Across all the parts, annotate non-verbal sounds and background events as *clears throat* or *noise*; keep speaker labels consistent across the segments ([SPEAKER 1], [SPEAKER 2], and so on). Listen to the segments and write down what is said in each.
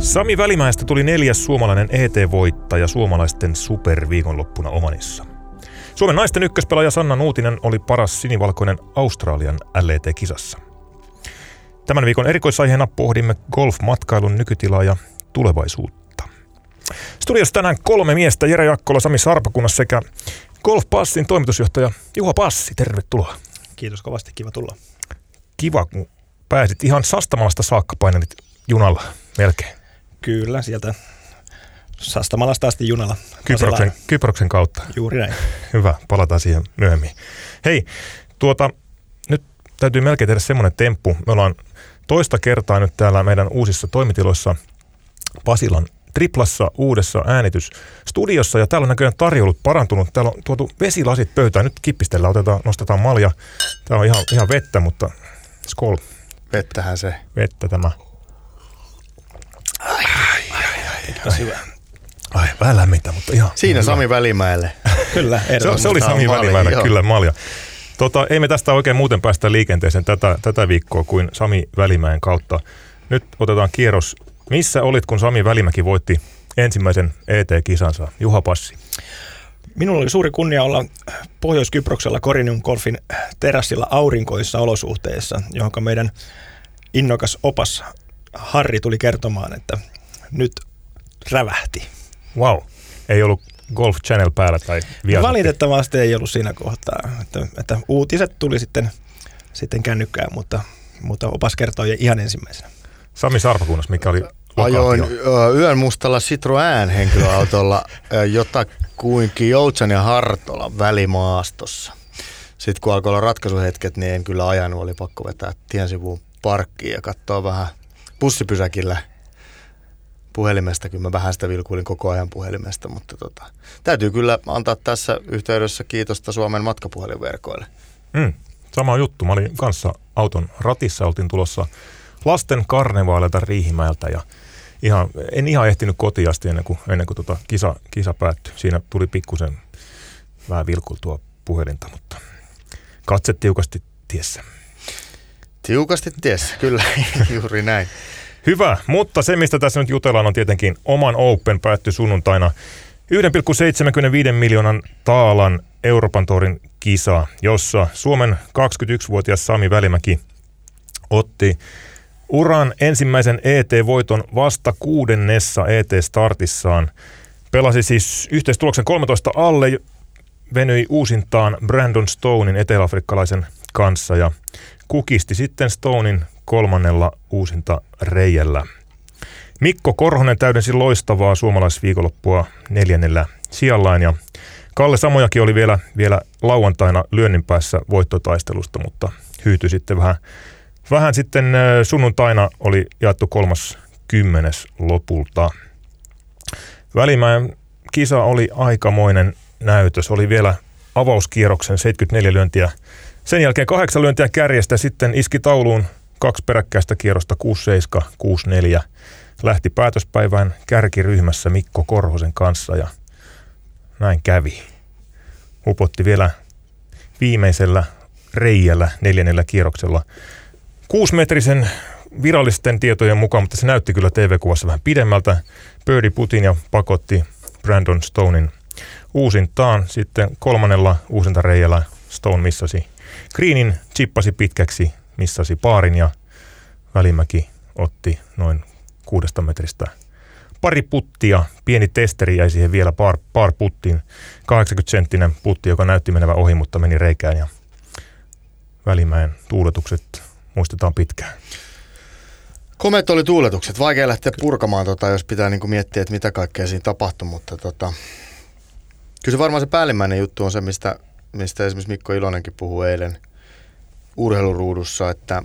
[SPEAKER 1] Sami Välimäestä tuli neljäs suomalainen ET-voittaja suomalaisten superviikonloppuna Omanissa. Suomen naisten ykköspelaaja Sanna Nuutinen oli paras sinivalkoinen Australian LET-kisassa. Tämän viikon erikoisaiheena pohdimme golfmatkailun nykytilaa ja tulevaisuutta. Studiossa tänään kolme miestä, Jere Jakkola, Sami Sarpakunnas sekä Golf-passin toimitusjohtaja Juha Passi. Tervetuloa.
[SPEAKER 2] Kiitos kovasti, kiva tulla.
[SPEAKER 1] Kiva, kun pääsit ihan Sastamalasta saakka painelit junalla melkein.
[SPEAKER 2] Kyllä, sieltä Sastamalasta asti junalla.
[SPEAKER 1] Kyproksen, Kyproksen kautta.
[SPEAKER 2] Juuri näin.
[SPEAKER 1] Hyvä, palataan siihen myöhemmin. Hei, tuota, nyt täytyy melkein tehdä semmoinen temppu. Me ollaan toista kertaa nyt täällä meidän uusissa toimitiloissa Pasilan triplassa uudessa äänitysstudiossa ja täällä on näköjään tarjoulut parantunut. Täällä on tuotu vesilasit pöytään. Nyt kipistellään, otetaan, nostetaan malja. Täällä on ihan, ihan vettä, mutta skol.
[SPEAKER 3] Vettähän se.
[SPEAKER 1] Vettä tämä.
[SPEAKER 2] Ai, ai, ai, hyvä.
[SPEAKER 1] Ai, vähän lämmintä, mutta ihan.
[SPEAKER 3] Siinä
[SPEAKER 1] hyvä.
[SPEAKER 3] Sami Välimäelle. *laughs*
[SPEAKER 2] Kyllä,
[SPEAKER 1] se, se oli Sami Välimäelle, kyllä malja. Tota, ei me tästä oikein muuten päästä liikenteeseen tätä, tätä viikkoa kuin Sami Välimäen kautta. Nyt otetaan kierros. Missä olit, kun Sami Välimäki voitti ensimmäisen ET-kisansa? Juha Passi.
[SPEAKER 2] Minulla oli suuri kunnia olla Pohjois-Kyproksella Corinium Golfin terassilla aurinkoissa olosuhteissa, johon meidän innokas opas Harri tuli kertomaan, että nyt rävähti.
[SPEAKER 1] Wow. Ei ollut Golf Channel päällä tai
[SPEAKER 2] vielä? Valitettavasti ei ollut siinä kohtaa. Että, että uutiset tuli sitten, sitten kännykkään, mutta, mutta opas kertoi ihan ensimmäisenä.
[SPEAKER 1] Sami Sarpakunnas, mikä oli
[SPEAKER 3] Ajoin yön mustalla Citroën henkilöautolla jotakuinkin Joutsan ja Hartola välimaastossa. Sitten kun alkoi olla ratkaisuhetket, niin en kyllä ajanut, oli pakko vetää tien sivuun parkkiin ja katsoa vähän bussipysäkillä puhelimesta. Kyllä mä vähän sitä vilkuilin koko ajan puhelimesta, mutta tota, täytyy kyllä antaa tässä yhteydessä kiitosta Suomen matkapuhelinverkoille.
[SPEAKER 1] Mm, sama juttu. Mä olin kanssa auton ratissa, oltiin tulossa lasten karnevaalilta Riihimäeltä ja ihan, en ihan ehtinyt kotiin asti ennen kuin, ennen kuin tota kisa, kisa päättyi. Siinä tuli pikkusen vähän vilkultua puhelinta, mutta katse tiukasti tiessä.
[SPEAKER 3] Tiukasti tiessä, kyllä, *laughs* juuri näin.
[SPEAKER 1] Hyvä, mutta se mistä tässä nyt jutellaan on tietenkin oman Open päättyi sunnuntaina 1,75 miljoonan taalan Euroopan torin kisa, jossa Suomen 21-vuotias Sami Välimäki otti uran ensimmäisen ET-voiton vasta kuudennessa ET-startissaan. Pelasi siis yhteistuloksen 13 alle, venyi uusintaan Brandon Stonein eteläafrikkalaisen kanssa ja kukisti sitten Stonein kolmannella uusinta reijällä. Mikko Korhonen täydensi loistavaa suomalaisviikonloppua neljännellä sijallaan ja Kalle Samojakin oli vielä, vielä lauantaina lyönnin päässä voittotaistelusta, mutta hyytyi sitten vähän, vähän sitten sunnuntaina oli jaettu kolmas kymmenes lopulta. Välimäen kisa oli aikamoinen näytös. Oli vielä avauskierroksen 74 lyöntiä. Sen jälkeen kahdeksan lyöntiä kärjestä sitten iski tauluun kaksi peräkkäistä kierrosta 6-7, 6-4. Lähti päätöspäivään kärkiryhmässä Mikko Korhosen kanssa ja näin kävi. Upotti vielä viimeisellä reijällä neljännellä kierroksella kuusimetrisen virallisten tietojen mukaan, mutta se näytti kyllä TV-kuvassa vähän pidemmältä. Birdie Putin ja pakotti Brandon Stonein uusintaan. Sitten kolmannella uusinta reijällä Stone missasi Greenin, chippasi pitkäksi missasi paarin ja Välimäki otti noin kuudesta metristä pari puttia, pieni testeri jäi siihen vielä par, par puttiin, 80 senttinen putti, joka näytti menevän ohi, mutta meni reikään ja Välimäen tuuletukset muistetaan pitkään.
[SPEAKER 3] Komeet oli tuuletukset. Vaikea lähteä purkamaan, tota, jos pitää niinku miettiä, että mitä kaikkea siinä tapahtui, mutta tota, kyllä se varmaan se päällimmäinen juttu on se, mistä, mistä esimerkiksi Mikko Ilonenkin puhui eilen – urheiluruudussa, että,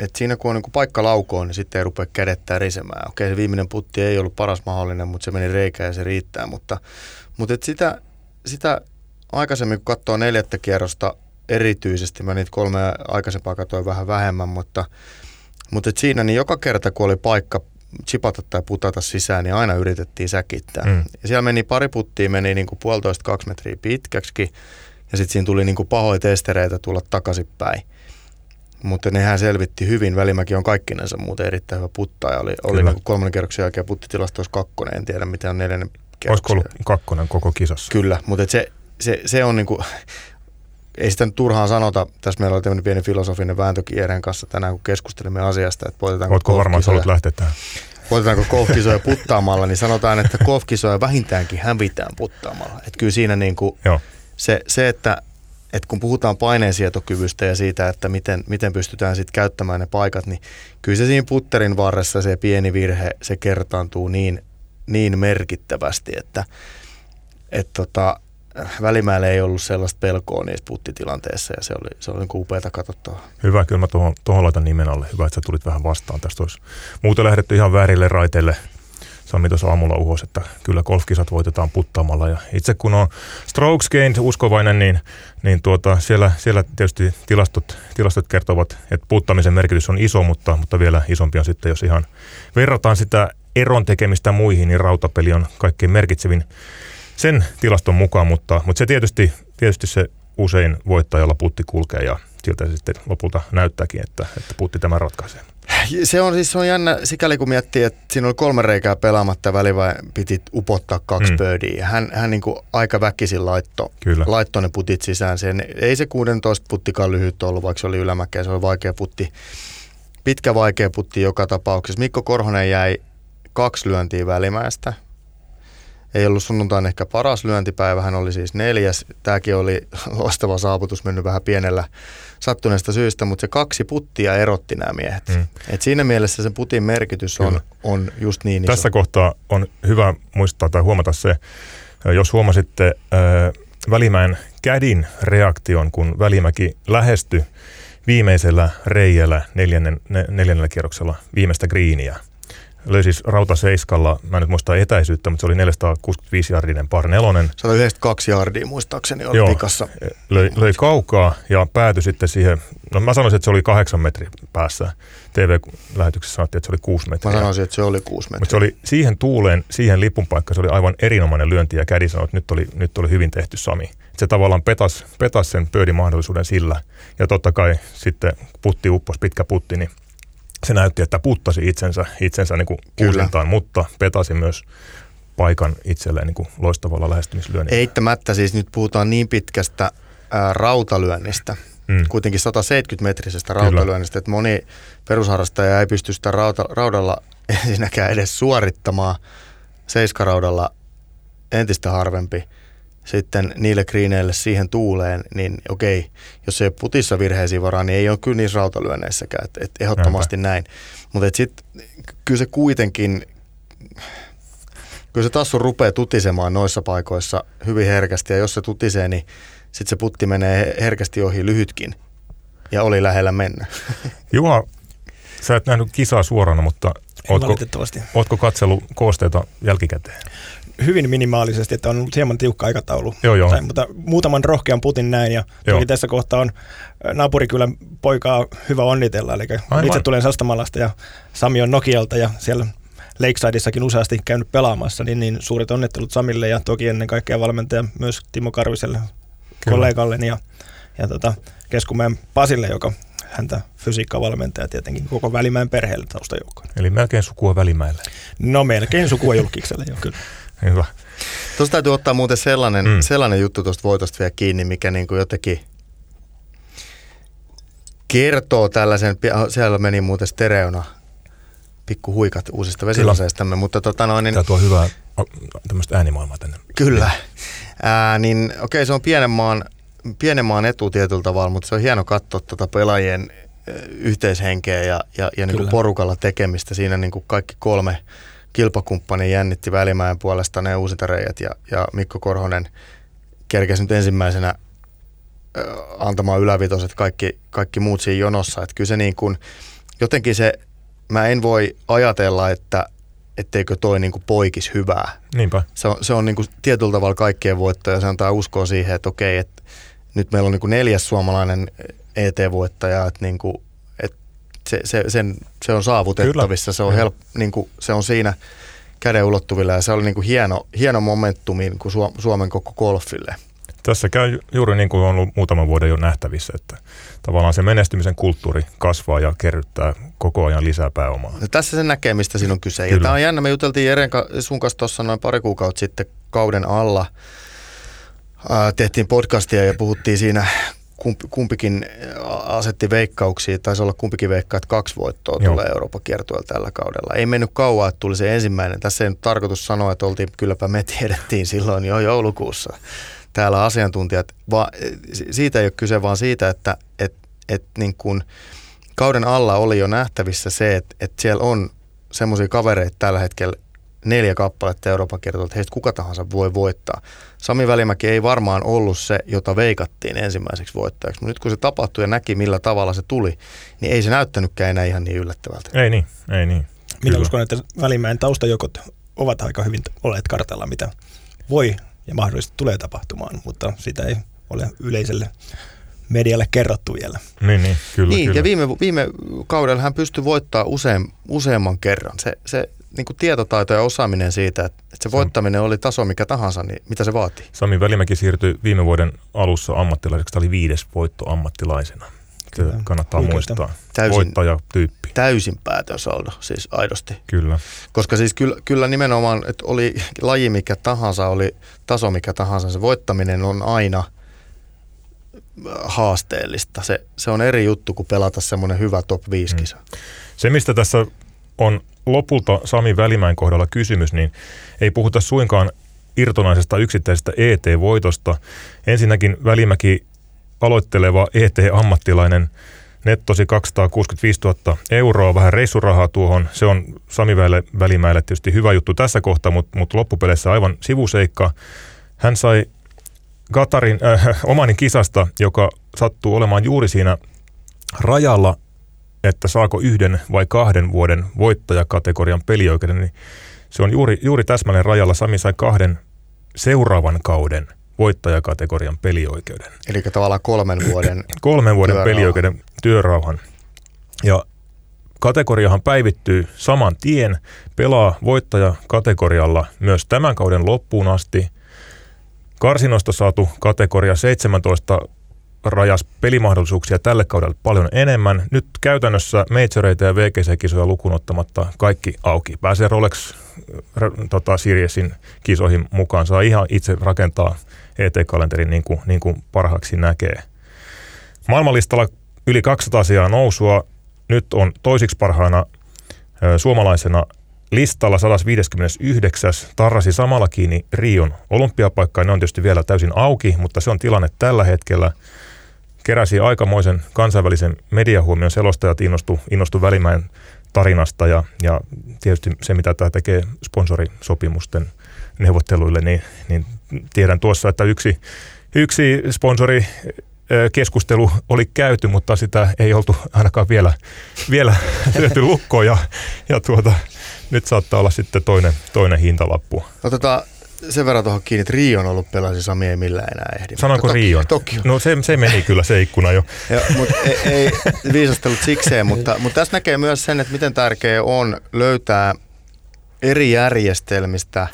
[SPEAKER 3] että siinä kun on niin paikka laukoon, niin sitten ei rupea kädet tärisemään. Okei, se viimeinen putti ei ollut paras mahdollinen, mutta se meni reikään ja se riittää. Mutta, mutta että sitä, sitä aikaisemmin, kun katsoo neljättä kierrosta erityisesti, mä niitä kolme aikaisempaa katsoin vähän vähemmän, mutta, mutta että siinä niin joka kerta, kun oli paikka chipata tai putata sisään, niin aina yritettiin säkittää. Mm. Ja siellä meni pari puttia, meni niin kuin puolitoista kaksi metriä pitkäksi ja sitten siinä tuli niin kuin pahoja testereitä tulla takaisinpäin. Mutta nehän selvitti hyvin. Välimäki on kaikkinensa muuten erittäin hyvä puttaja. Oli, oli
[SPEAKER 1] Kyllä.
[SPEAKER 3] niin kolmannen kerroksen jälkeen puttitilastoissa kakkonen. En tiedä, mitä on neljännen
[SPEAKER 1] Olisiko ollut
[SPEAKER 3] kerroksen.
[SPEAKER 1] kakkonen koko kisassa?
[SPEAKER 3] Kyllä, mutta se, se, se on niinku, ei sitä nyt turhaan sanota, tässä meillä oli tämmöinen pieni filosofinen vääntökin Eren kanssa tänään, kun keskustelimme asiasta, että voitetaanko
[SPEAKER 1] Oletko varmaan, että
[SPEAKER 3] golfkisoja-
[SPEAKER 1] haluat lähteä tähän?
[SPEAKER 3] voitetaanko *laughs* golfkisoja puttaamalla, niin sanotaan, että golfkisoja vähintäänkin hävitään puttaamalla. Että kyllä siinä niinku,
[SPEAKER 1] Joo.
[SPEAKER 3] Se, se että, että kun puhutaan paineensietokyvystä ja siitä, että miten, miten pystytään sitten käyttämään ne paikat, niin kyllä se siinä putterin varressa se pieni virhe, se kertaantuu niin, niin merkittävästi, että et tota, Välimäelle ei ollut sellaista pelkoa niissä puttitilanteissa ja se oli, se oli niin upeata katsottavaa.
[SPEAKER 1] Hyvä, kyllä mä tuohon, tuohon laitan nimen alle. Hyvä, että sä tulit vähän vastaan. Tästä olisi muuten lähdetty ihan väärille raiteille. Sami tuossa aamulla uhos, että kyllä golfkisat voitetaan puttaamalla. Ja itse kun on strokes gained uskovainen, niin, niin tuota, siellä, siellä tietysti tilastot, tilastot kertovat, että puttamisen merkitys on iso, mutta, mutta vielä isompi on sitten, jos ihan verrataan sitä eron tekemistä muihin, niin rautapeli on kaikkein merkitsevin sen tilaston mukaan, mutta, mutta se tietysti, tietysti se usein voittajalla putti kulkee ja siltä se sitten lopulta näyttääkin, että, että putti tämän ratkaisee.
[SPEAKER 3] Se on siis se on jännä, sikäli kun miettii, että siinä oli kolme reikää pelaamatta välivai piti upottaa kaksi
[SPEAKER 1] Mm.
[SPEAKER 3] birdiä. Hän, hän niin aika väkisin laitto,
[SPEAKER 1] Kyllä.
[SPEAKER 3] laittoi ne putit sisään. Sen, ei se 16 puttikaan lyhyt ollut, vaikka se oli ylämäkeä, se oli vaikea putti. Pitkä vaikea putti joka tapauksessa. Mikko Korhonen jäi kaksi lyöntiä välimäestä. Ei ollut sunnuntain ehkä paras lyöntipäivä, hän oli siis neljäs. Tämäkin oli *laughs* loistava saavutus, mennyt vähän pienellä sattuneesta syystä, mutta se kaksi puttia erotti nämä miehet.
[SPEAKER 1] Mm.
[SPEAKER 3] Et siinä mielessä sen putin merkitys on,
[SPEAKER 1] Kyllä.
[SPEAKER 3] on just niin iso.
[SPEAKER 1] Tässä kohtaa on hyvä muistaa tai huomata se, jos huomasitte äh, Välimäen kädin reaktion, kun Välimäki lähestyi viimeisellä reijällä neljännen, ne, neljännellä kierroksella viimeistä greeniä. Löi siis rautaseiskalla, mä en nyt muista etäisyyttä, mutta se oli 465 jardinen par nelonen.
[SPEAKER 3] 192 jardia muistaakseni oli
[SPEAKER 1] Joo.
[SPEAKER 3] pikassa.
[SPEAKER 1] Löi, löi kaukaa ja päätyi sitten siihen, no mä sanoisin, että se oli kahdeksan metrin päässä. TV-lähetyksessä sanottiin, että se oli kuusi metriä.
[SPEAKER 3] Mä sanoisin, että se oli kuusi metriä.
[SPEAKER 1] Mutta se oli siihen tuuleen, siihen lipun paikkaan, se oli aivan erinomainen lyönti ja kädi sanoi, että nyt oli, nyt oli hyvin tehty Sami. Se tavallaan petas, petas sen pöydin mahdollisuuden sillä. Ja totta kai sitten putti uppos, pitkä putti, niin se näytti, että puttasi itsensä, itsensä niin kuin
[SPEAKER 3] Kyllä.
[SPEAKER 1] uusintaan, mutta petasi myös paikan itselleen niin kuin loistavalla lähestymislyönnillä.
[SPEAKER 3] Eittämättä siis nyt puhutaan niin pitkästä ää, rautalyönnistä,
[SPEAKER 1] Mm.
[SPEAKER 3] kuitenkin 170-metrisestä rautalyönnistä, että moni perusharrastaja ei pysty sitä rauta, raudalla *laughs* ensinnäkään edes suorittamaan seiskaraudalla entistä harvempi. Sitten niille kriineille siihen tuuleen, niin okei, jos ei ole putissa virheisiä varaa, niin ei ole kyllä niissä rautalyönneissäkään, että et ehdottomasti näin. Mutta sitten kyllä se kuitenkin, kyllä se tassu rupeaa tutisemaan noissa paikoissa hyvin herkästi, ja jos se tutisee, niin sitten se putti menee herkästi ohi lyhytkin, ja oli lähellä mennä. *laughs*
[SPEAKER 1] Juha, sä et nähnyt kisaa suorana, mutta ootko,
[SPEAKER 2] valitettavasti.
[SPEAKER 1] ootko katsellut koosteita jälkikäteen?
[SPEAKER 2] Hyvin minimaalisesti, että on ollut hieman tiukka aikataulu.
[SPEAKER 1] Joo, joo.
[SPEAKER 2] Tai, mutta muutaman rohkean putin näin ja
[SPEAKER 1] Joo.
[SPEAKER 2] toki tässä kohtaa on ä, naapurikylän poikaa hyvä onnitella. Eli
[SPEAKER 1] Aivan.
[SPEAKER 2] itse tulen Sastamalasta ja Sami on Nokialta ja siellä Lakesidessakin useasti käynyt pelaamassa, niin, niin suuret onnittelut Samille ja toki ennen kaikkea valmentaja myös Timo Karviselle
[SPEAKER 1] Kyllä.
[SPEAKER 2] kollegalleni ja, ja tota, Keskumäen Pasille, joka häntä fysiikkavalmentaja tietenkin koko Välimäen perheelle taustajoukkoon.
[SPEAKER 1] Eli melkein sukua välimäelle.
[SPEAKER 2] No melkein sukua julkikselle jo kyllä. *laughs*
[SPEAKER 1] Hyvä.
[SPEAKER 3] Tuosta täytyy ottaa muuten sellainen,
[SPEAKER 1] Mm.
[SPEAKER 3] sellainen juttu tuosta voitosta vielä kiinni, mikä niin kuin jotenkin kertoo tällaisen, siellä meni muuten stereona pikku huikat uusista vesiloseistamme, mutta tota noin, niin,
[SPEAKER 1] Tämä tuo hyvää tämmöistä äänimaailmaa tänne.
[SPEAKER 3] kyllä. Ää, niin okei, se on pienen maan, pienen maan etu tietyllä tavalla, mutta se on hieno katsoa tuota pelaajien yhteishenkeä ja, ja, ja niin kuin porukalla tekemistä. Siinä niin kuin kaikki kolme kilpakumppani jännitti Välimäen puolesta ne uusintareijat ja, ja Mikko Korhonen kerkesi nyt ensimmäisenä antamaan ylävitoset kaikki, kaikki muut siinä jonossa. Että kyllä se niin kuin, jotenkin se, mä en voi ajatella, että etteikö toi niin kuin poikis hyvää
[SPEAKER 1] Niinpä.
[SPEAKER 3] se on, se on niin kuin tietyllä tavalla kaikkien voitto ja se antaa uskoa siihen, että okei, että nyt meillä on niin kuin neljäs suomalainen ET-voittaja, että, niin kuin, se, se, sen, se on saavutettavissa, se on,
[SPEAKER 1] Kyllä.
[SPEAKER 3] help, niin kuin, se on siinä käden ulottuvilla ja se oli niin kuin hieno, hieno momentumi niin kuin Suom- Suomen koko golfille.
[SPEAKER 1] Tässä käy juuri niin kuin on ollut muutaman vuoden jo nähtävissä, että tavallaan se menestymisen kulttuuri kasvaa ja kerryttää koko ajan lisää pääomaa.
[SPEAKER 3] No tässä se näkee, mistä siinä on kyse. Kyllä. Ja tämä on jännä, me juteltiin Jeren sun kanssa tuossa noin pari kuukautta sitten kauden alla. tehtiin podcastia ja puhuttiin siinä kumpikin asetti veikkauksia, taisi olla kumpikin veikkaa, että kaksi voittoa Joo. tulee Euroopan kiertueella tällä kaudella. Ei mennyt kauan, että tuli se ensimmäinen. Tässä ei nyt tarkoitus sanoa, että oltiin, kylläpä me tiedettiin *laughs* silloin jo joulukuussa täällä asiantuntijat. Va, siitä ei ole kyse, vaan siitä, että et, et niin kuin kauden alla oli jo nähtävissä se, että, että siellä on semmoisia kavereita tällä hetkellä, neljä kappaletta Euroopan että heistä kuka tahansa voi voittaa. Sami Välimäki ei varmaan ollut se, jota veikattiin ensimmäiseksi voittajaksi, mutta nyt kun se tapahtui ja näki millä tavalla se tuli, niin ei se näyttänytkään enää ihan niin yllättävältä.
[SPEAKER 1] Ei niin, ei niin.
[SPEAKER 2] Minä Kyllä. uskon, että Välimäen taustajokot ovat aika hyvin olleet kartalla, mitä voi ja mahdollisesti tulee tapahtumaan, mutta sitä ei ole yleiselle medialle kerrottu vielä.
[SPEAKER 1] Niin, niin kyllä.
[SPEAKER 3] Niin,
[SPEAKER 1] kyllä.
[SPEAKER 3] ja viime, viime kaudella hän pystyi voittamaan usein, useamman kerran. Se, se niin kuin tietotaito ja osaaminen siitä, että se voittaminen oli taso mikä tahansa, niin mitä se vaatii?
[SPEAKER 1] Sami Välimäki siirtyi viime vuoden alussa ammattilaiseksi. Tämä oli viides voitto ammattilaisena. Kyllä. Kannattaa Oikeastaan. muistaa. Täysin, Voittaja-tyyppi.
[SPEAKER 3] Täysin päätön saldo, siis aidosti.
[SPEAKER 1] Kyllä.
[SPEAKER 3] Koska siis kyllä, kyllä nimenomaan, että oli laji mikä tahansa, oli taso mikä tahansa, se voittaminen on aina haasteellista. Se, se on eri juttu kuin pelata semmoinen hyvä top 5 kisa. Mm.
[SPEAKER 1] Se, mistä tässä on lopulta Sami Välimäen kohdalla kysymys, niin ei puhuta suinkaan irtonaisesta yksittäisestä ET-voitosta. Ensinnäkin Välimäki aloitteleva ET-ammattilainen nettosi 265 000 euroa, vähän reissurahaa tuohon. Se on Sami Välimäelle tietysti hyvä juttu tässä kohtaa, mutta, mutta loppupeleissä aivan sivuseikka. Hän sai Katarin, äh, *laughs* Omanin kisasta, joka sattuu olemaan juuri siinä rajalla, että saako yhden vai kahden vuoden voittajakategorian pelioikeuden, niin se on juuri, juuri täsmälleen rajalla. Sami sai kahden seuraavan kauden voittajakategorian pelioikeuden.
[SPEAKER 3] Eli tavallaan kolmen vuoden *clears throat*
[SPEAKER 1] Kolmen vuoden työrauhan. pelioikeuden työrauhan. Ja kategoriahan päivittyy saman tien, pelaa voittajakategorialla myös tämän kauden loppuun asti. Karsinosta saatu kategoria 17 rajas pelimahdollisuuksia tälle kaudelle paljon enemmän. Nyt käytännössä majoreita ja VGC-kisoja lukuun ottamatta kaikki auki. Pääsee Rolex tota, Siriesin kisoihin mukaan. Saa ihan itse rakentaa ET-kalenterin niin kuin, niin kuin parhaaksi näkee. Maailmanlistalla yli 200 sijaa nousua. Nyt on toisiksi parhaana suomalaisena listalla 159. tarrasi samalla kiinni Rion olympiapaikkaa. Ne on tietysti vielä täysin auki, mutta se on tilanne tällä hetkellä. Keräsi aikamoisen kansainvälisen mediahuomion selostajat innostu, innostu Välimäen tarinasta ja, ja tietysti se, mitä tämä tekee sponsorisopimusten neuvotteluille, niin, niin tiedän tuossa, että yksi, yksi sponsori keskustelu oli käyty, mutta sitä ei oltu ainakaan vielä, vielä *laughs* lyöty lukkoon ja, ja tuota, nyt saattaa olla sitten toinen, toinen hintalappu.
[SPEAKER 3] Otetaan sen verran tuohon kiinni, että Rion on ollut pelasi, Sami ei millään enää ehdi.
[SPEAKER 1] Sanoinko Rion?
[SPEAKER 3] Tokio.
[SPEAKER 1] No se, se meni kyllä se ikkuna jo. *laughs*
[SPEAKER 3] ja, mutta ei, ei viisastelut sikseen, mutta, mutta tässä näkee myös sen, että miten tärkeää on löytää eri järjestelmistä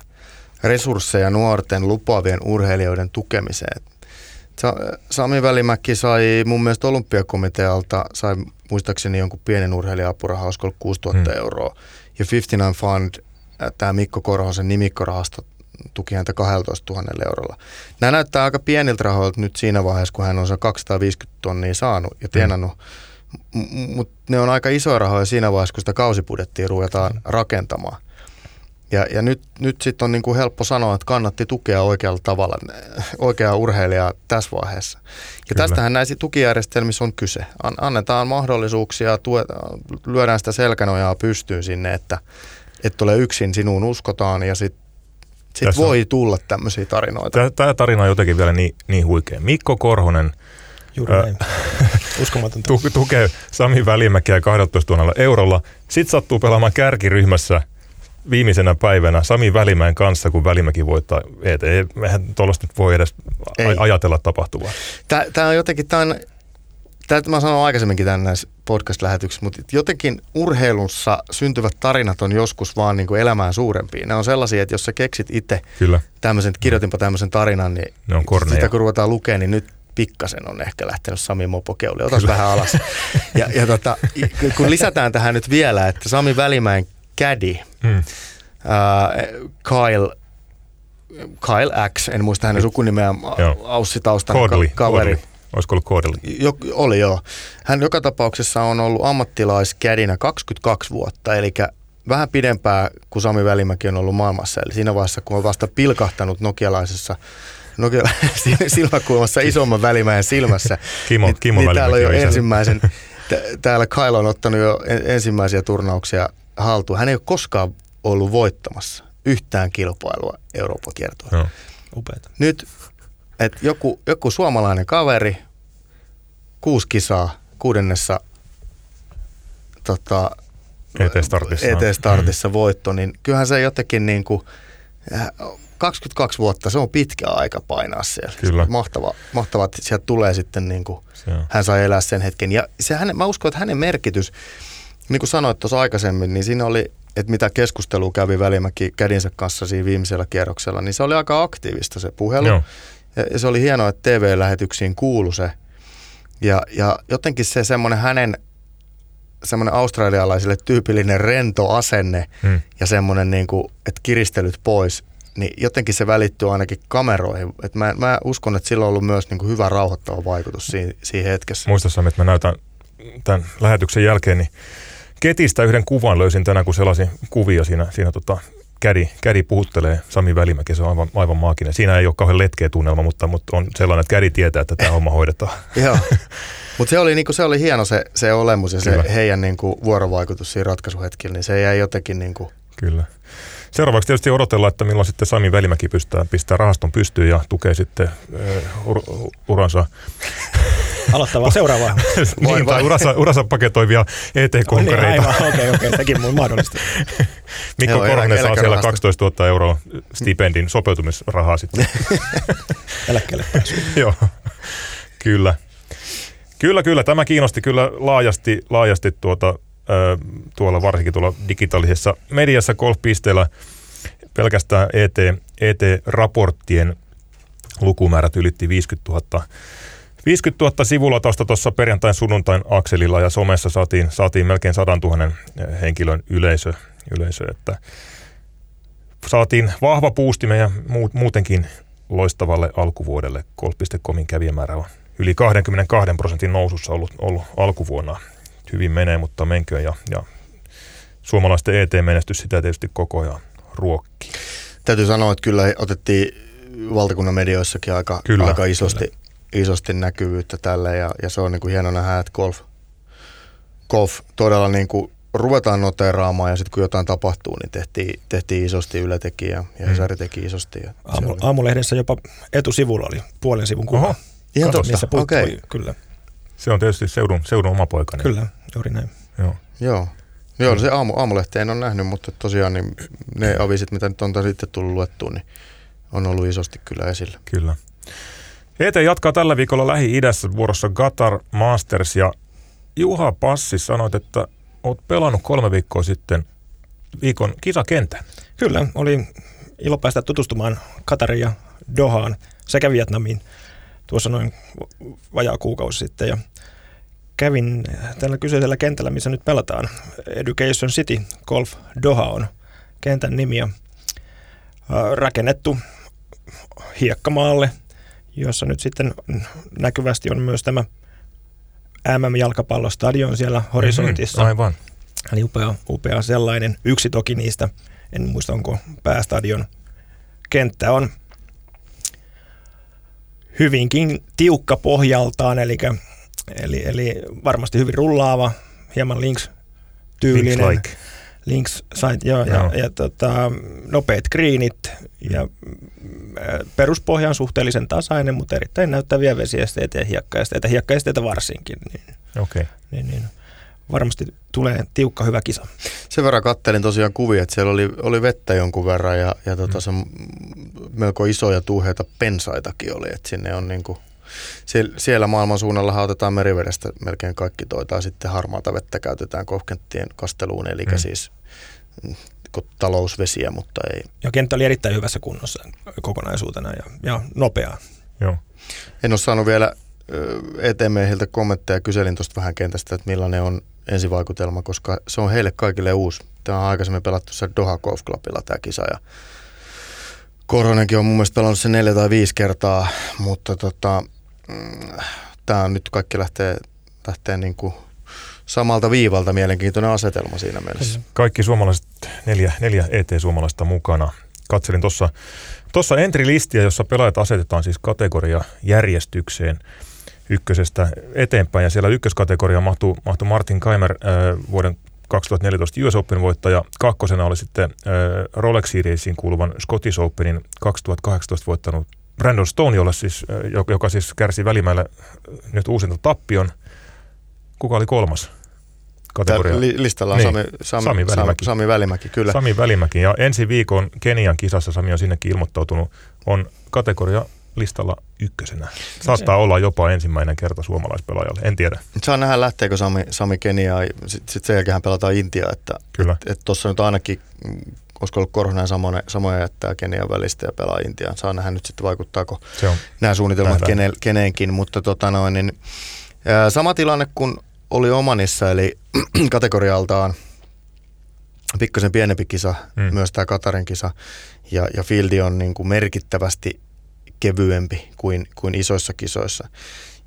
[SPEAKER 3] resursseja nuorten lupaavien urheilijoiden tukemiseen. Sami Välimäki sai mun mielestä olympiakomitealta, sai muistaakseni jonkun pienen urheilija-apuraha, olisiko ollut 6000 hmm. euroa. Ja 59 Fund, äh, tämä Mikko Korhosen nimikkorahasto, tuki häntä 12 000 eurolla. Nämä näyttää aika pieniltä rahoilta nyt siinä vaiheessa, kun hän on se 250 tonnia saanut ja tienannut. Hmm. Mutta ne on aika isoja rahoja siinä vaiheessa, kun sitä kausipudettia ruvetaan hmm. rakentamaan. Ja, ja nyt, nyt sitten on niin kuin helppo sanoa, että kannatti tukea oikealla tavalla oikeaa urheilijaa tässä vaiheessa. Ja Kyllä. tästähän näissä tukijärjestelmissä on kyse. An, annetaan mahdollisuuksia, tuetaan, lyödään sitä selkänojaa pystyyn sinne, että et ole yksin, sinuun uskotaan ja sitten sit voi on, tulla tämmöisiä tarinoita.
[SPEAKER 1] Tämä tarina on jotenkin vielä niin, niin huikea. Mikko Korhonen
[SPEAKER 2] Juuri näin. *laughs* Uskomatonta.
[SPEAKER 1] tukee Sami Välimäkiä 12 000 eurolla. Sitten sattuu pelaamaan kärkiryhmässä – viimeisenä päivänä Sami Välimäen kanssa, kun Välimäki voittaa ET. Mehän tuollaista nyt voi edes Ei. ajatella tapahtuvaa.
[SPEAKER 3] Tämä on jotenkin, tämä on, tätä mä sanoin aikaisemminkin tämän näissä podcast-lähetyksissä, mutta jotenkin urheilussa syntyvät tarinat on joskus vaan niin kuin elämään suurempia. Ne on sellaisia, että jos sä keksit itse
[SPEAKER 1] Kyllä.
[SPEAKER 3] tämmöisen, kirjoitinpa tämmöisen tarinan, niin
[SPEAKER 1] Ne on korneja.
[SPEAKER 3] sitä kun ruvetaan lukemaan, niin nyt pikkasen on ehkä lähtenyt Sami Mopokeuli. Otas vähän alas. *laughs* Ja, ja tota, kun lisätään tähän nyt vielä, että Sami Välimäen kädi,
[SPEAKER 1] Mm.
[SPEAKER 3] ää, Kyle, Kyle X, en muista hänen sukunimeään,
[SPEAKER 1] Koodeli.
[SPEAKER 3] ka- kaveri.
[SPEAKER 1] Koodeli. Olisiko ollut koodeli?
[SPEAKER 3] Jo, oli joo. Hän joka tapauksessa on ollut ammattilaiskädinä 22 vuotta, eli vähän pidempää kuin Sami Välimäki on ollut maailmassa. Eli siinä vaiheessa, kun on vasta pilkahtanut nokialaisessa Nokia, *laughs* silmäkulmassa isomman välimäen silmässä. *laughs*
[SPEAKER 1] Kimo-
[SPEAKER 3] niin,
[SPEAKER 1] Kimo
[SPEAKER 3] niin täällä on jo
[SPEAKER 1] on isällä.
[SPEAKER 3] ensimmäisen, *laughs* t- täällä Kyle on ottanut jo en- ensimmäisiä turnauksia haltuun. Hän ei ole koskaan ollut voittamassa yhtään kilpailua Euroopan kiertoa.
[SPEAKER 1] Joo.
[SPEAKER 2] Upeata.
[SPEAKER 3] Nyt, että joku, joku suomalainen kaveri, kuusi kisaa, kuudennessa tota,
[SPEAKER 1] ET-startissa.
[SPEAKER 3] ET-startissa voitto, niin kyllähän se jotenkin niin kuin, äh, 22 vuotta, se on pitkä aika painaa siellä.
[SPEAKER 1] Kyllä.
[SPEAKER 3] Mahtava, mahtava että sieltä tulee sitten niin kuin, hän sai elää sen hetken. Ja se hänen, mä uskon, että hänen merkitys, niin kuin sanoit tuossa aikaisemmin, niin siinä oli, että mitä keskustelua kävi Välimäki kädinsä kanssa siinä viimeisellä kierroksella, niin se oli aika aktiivista se puhelu.
[SPEAKER 1] Joo.
[SPEAKER 3] Ja, ja se oli hienoa, että TV-lähetyksiin kuulu se. Ja, ja jotenkin se semmoinen hänen semmoinen australialaisille tyypillinen rento asenne
[SPEAKER 1] Mm.
[SPEAKER 3] ja semmoinen, niin kuin, että kiristelyt pois, niin jotenkin se välittyy ainakin kameroihin. Et mä, mä uskon, että sillä on ollut myös niin kuin hyvä rauhoittava vaikutus siinä, siinä hetkessä.
[SPEAKER 1] Muista Sami, että mä näytän tämän lähetyksen jälkeen, niin Ketistä yhden kuvan löysin tänään, kun sellaisin kuvia siinä, siinä tota, kädi, kädi puhuttelee Sami Välimäki, se on aivan, aivan maaginen. Siinä ei ole kauhean letkeä tunnelma, mutta, mutta on sellainen, että kädi tietää, että tämä homma hoidetaan. *laughs*
[SPEAKER 3] Joo. Mutta se oli, niinku, se oli hieno se, se olemus ja
[SPEAKER 1] Kyllä.
[SPEAKER 3] se heidän niinku, vuorovaikutus siinä ratkaisuhetkillä, niin se jäi jotenkin niinku,
[SPEAKER 1] Kyllä. Seuraavaksi tietysti odotellaan, että milloin sitten Sami Välimäki pystää, pistää rahaston pystyyn ja tukee sitten uh, ur, uransa,
[SPEAKER 2] Aloittavaa seuraavaa. *laughs*
[SPEAKER 1] niin, tai uransa, uransa paketoivia
[SPEAKER 2] niin,
[SPEAKER 1] ET-konkareita.
[SPEAKER 2] aivan, okei, okei, sekin mun mahdollista. *laughs*
[SPEAKER 1] Mikko
[SPEAKER 3] Joo,
[SPEAKER 1] Korhonen saa siellä
[SPEAKER 3] eläkerahasto.
[SPEAKER 1] 12 000 euroa stipendin sopeutumisrahaa sitten. *laughs*
[SPEAKER 2] Eläkkeelle pääsy.
[SPEAKER 1] Joo, kyllä. Kyllä, kyllä. Tämä kiinnosti kyllä laajasti, laajasti tuota, ö, tuolla varsinkin tuolla digitaalisessa mediassa golfpisteellä pelkästään ET, ET-raporttien lukumäärät ylitti 50 000. 50 000 sivulla tuosta tuossa perjantain sunnuntain akselilla ja somessa saatiin, saatiin melkein 100 000 henkilön yleisö, yleisö että saatiin vahva puusti meidän muut- muutenkin loistavalle alkuvuodelle. Golf.comin kävijämäärä on yli 22 prosentin nousussa ollut, ollut alkuvuonna. Hyvin menee, mutta menköön ja, ja suomalaisten ET-menestys sitä tietysti koko ajan ruokkii.
[SPEAKER 3] Täytyy sanoa, että kyllä otettiin valtakunnan medioissakin aika,
[SPEAKER 1] Kyllä,
[SPEAKER 3] aika isosti, isosti näkyvyyttä tälle ja, ja se on niin kuin hieno nähdä, että golf, golf todella niin kuin ruvetaan noteeraamaan ja sitten kun jotain tapahtuu, niin tehtiin, tehtiin isosti Yle teki ja, ja
[SPEAKER 1] Mm.
[SPEAKER 3] Hesari teki isosti. Ja se
[SPEAKER 2] Aamu,
[SPEAKER 3] oli-
[SPEAKER 2] aamulehdessä jopa etusivulla oli puolen sivun kuva.
[SPEAKER 1] Oho,
[SPEAKER 3] Ihan
[SPEAKER 1] kato,
[SPEAKER 3] totta,
[SPEAKER 2] missä puuttui,
[SPEAKER 3] okei.
[SPEAKER 2] kyllä,
[SPEAKER 1] Se on tietysti seudun, seudun oma poikani.
[SPEAKER 2] kyllä, juuri näin.
[SPEAKER 1] Joo.
[SPEAKER 3] Joo. Joo, se aamu, aamulehti en ole nähnyt, mutta tosiaan niin ne avisit, mitä nyt on sitten tullut luettua, niin on ollut isosti kyllä esillä.
[SPEAKER 1] Kyllä. ET jatkaa tällä viikolla Lähi-idässä vuorossa Qatar Masters ja Juha Passi sanoit, että oot pelannut kolme viikkoa sitten viikon kisakentän.
[SPEAKER 2] Kyllä, oli ilo päästä tutustumaan Katariin ja Dohaan sekä Vietnamiin tuossa noin vajaa kuukausi sitten. Ja kävin tällä kyseisellä kentällä, missä nyt pelataan. Education City Golf Doha on kentän nimi ja rakennettu hiekkamaalle, jossa nyt sitten näkyvästi on myös tämä MM-jalkapallostadion siellä horisontissa.
[SPEAKER 1] Mhm, Aivan.
[SPEAKER 2] Eli upea, upea sellainen. Yksi toki niistä, en muista onko päästadion kenttä on hyvinkin tiukka pohjaltaan, eli, eli, eli varmasti hyvin rullaava, hieman links-tyylinen.
[SPEAKER 1] Links-like.
[SPEAKER 2] Links site, joo,
[SPEAKER 1] Joo.
[SPEAKER 2] ja, ja tota, nopeat greenit ja mm, peruspohja on suhteellisen tasainen, mutta erittäin näyttäviä vesiesteitä ja hiekkaesteitä, hiekkaesteitä varsinkin, niin,
[SPEAKER 1] Okei. Okay.
[SPEAKER 2] niin, niin varmasti tulee tiukka hyvä kisa.
[SPEAKER 3] Sen verran kattelin tosiaan kuvia, että siellä oli, oli vettä jonkun verran ja, ja tota, se m- melko isoja tuuheita pensaitakin oli, että sinne on niinku, siellä maailman suunnalla otetaan merivedestä melkein kaikki toi, tai sitten harmaata vettä käytetään kohkenttien kasteluun, eli mm. siis mm, talousvesiä, mutta ei.
[SPEAKER 2] Ja kenttä oli erittäin hyvässä kunnossa kokonaisuutena ja, ja nopeaa.
[SPEAKER 1] Joo.
[SPEAKER 3] En ole saanut vielä eteemiehiltä kommentteja. Kyselin tuosta vähän kentästä, että millainen on ensivaikutelma, koska se on heille kaikille uusi. Tämä on aikaisemmin pelattu se Doha Golf Clubilla tämä kisa ja Koronenkin on mun mielestä pelannut se neljä tai viisi kertaa, mutta tota, tämä on nyt kaikki lähtee, lähtee niin kuin samalta viivalta mielenkiintoinen asetelma siinä mielessä.
[SPEAKER 1] Kaikki suomalaiset, neljä, neljä ET-suomalaista mukana. Katselin tuossa Tuossa entry-listiä, jossa pelaajat asetetaan siis kategoria järjestykseen ykkösestä eteenpäin. Ja siellä ykköskategoria mahtuu, mahtuu Martin Kaimer äh, vuoden 2014 US Open voittaja. Kakkosena oli sitten äh, Rolex Seriesiin kuuluvan Scottish Openin 2018 voittanut Brandon Stone, jolla siis, joka siis kärsi välimäellä nyt uusinta tappion. Kuka oli kolmas?
[SPEAKER 3] kategoria. Li- listalla on niin. Sami, Sami, Sami, Välimäki. Sami Välimäki, kyllä.
[SPEAKER 1] Sami Välimäki. Ja ensi viikon Kenian kisassa Sami on sinnekin ilmoittautunut, on kategoria listalla ykkösenä. Saattaa olla jopa ensimmäinen kerta suomalaispelaajalle, en tiedä.
[SPEAKER 3] Saa nähdä, lähteekö Sami, Sami Keniaan. Sitten sit sen jälkeen pelataan Intiaa. Että,
[SPEAKER 1] Kyllä.
[SPEAKER 3] Et, et nyt ainakin, olisiko ollut Korhonen samoja, samoja jättää Kenian välistä ja pelaa Intiaan. Saa nähdä nyt sitten vaikuttaako se on. nämä suunnitelmat kene, keneenkin. Mutta tota noin, niin, ää, sama tilanne kuin oli Omanissa, eli *clears throat* kategorialtaan pikkasen pienempi kisa, mm. myös tämä Katarin kisa, ja, ja fieldi on niin kuin merkittävästi kevyempi kuin, kuin isoissa kisoissa.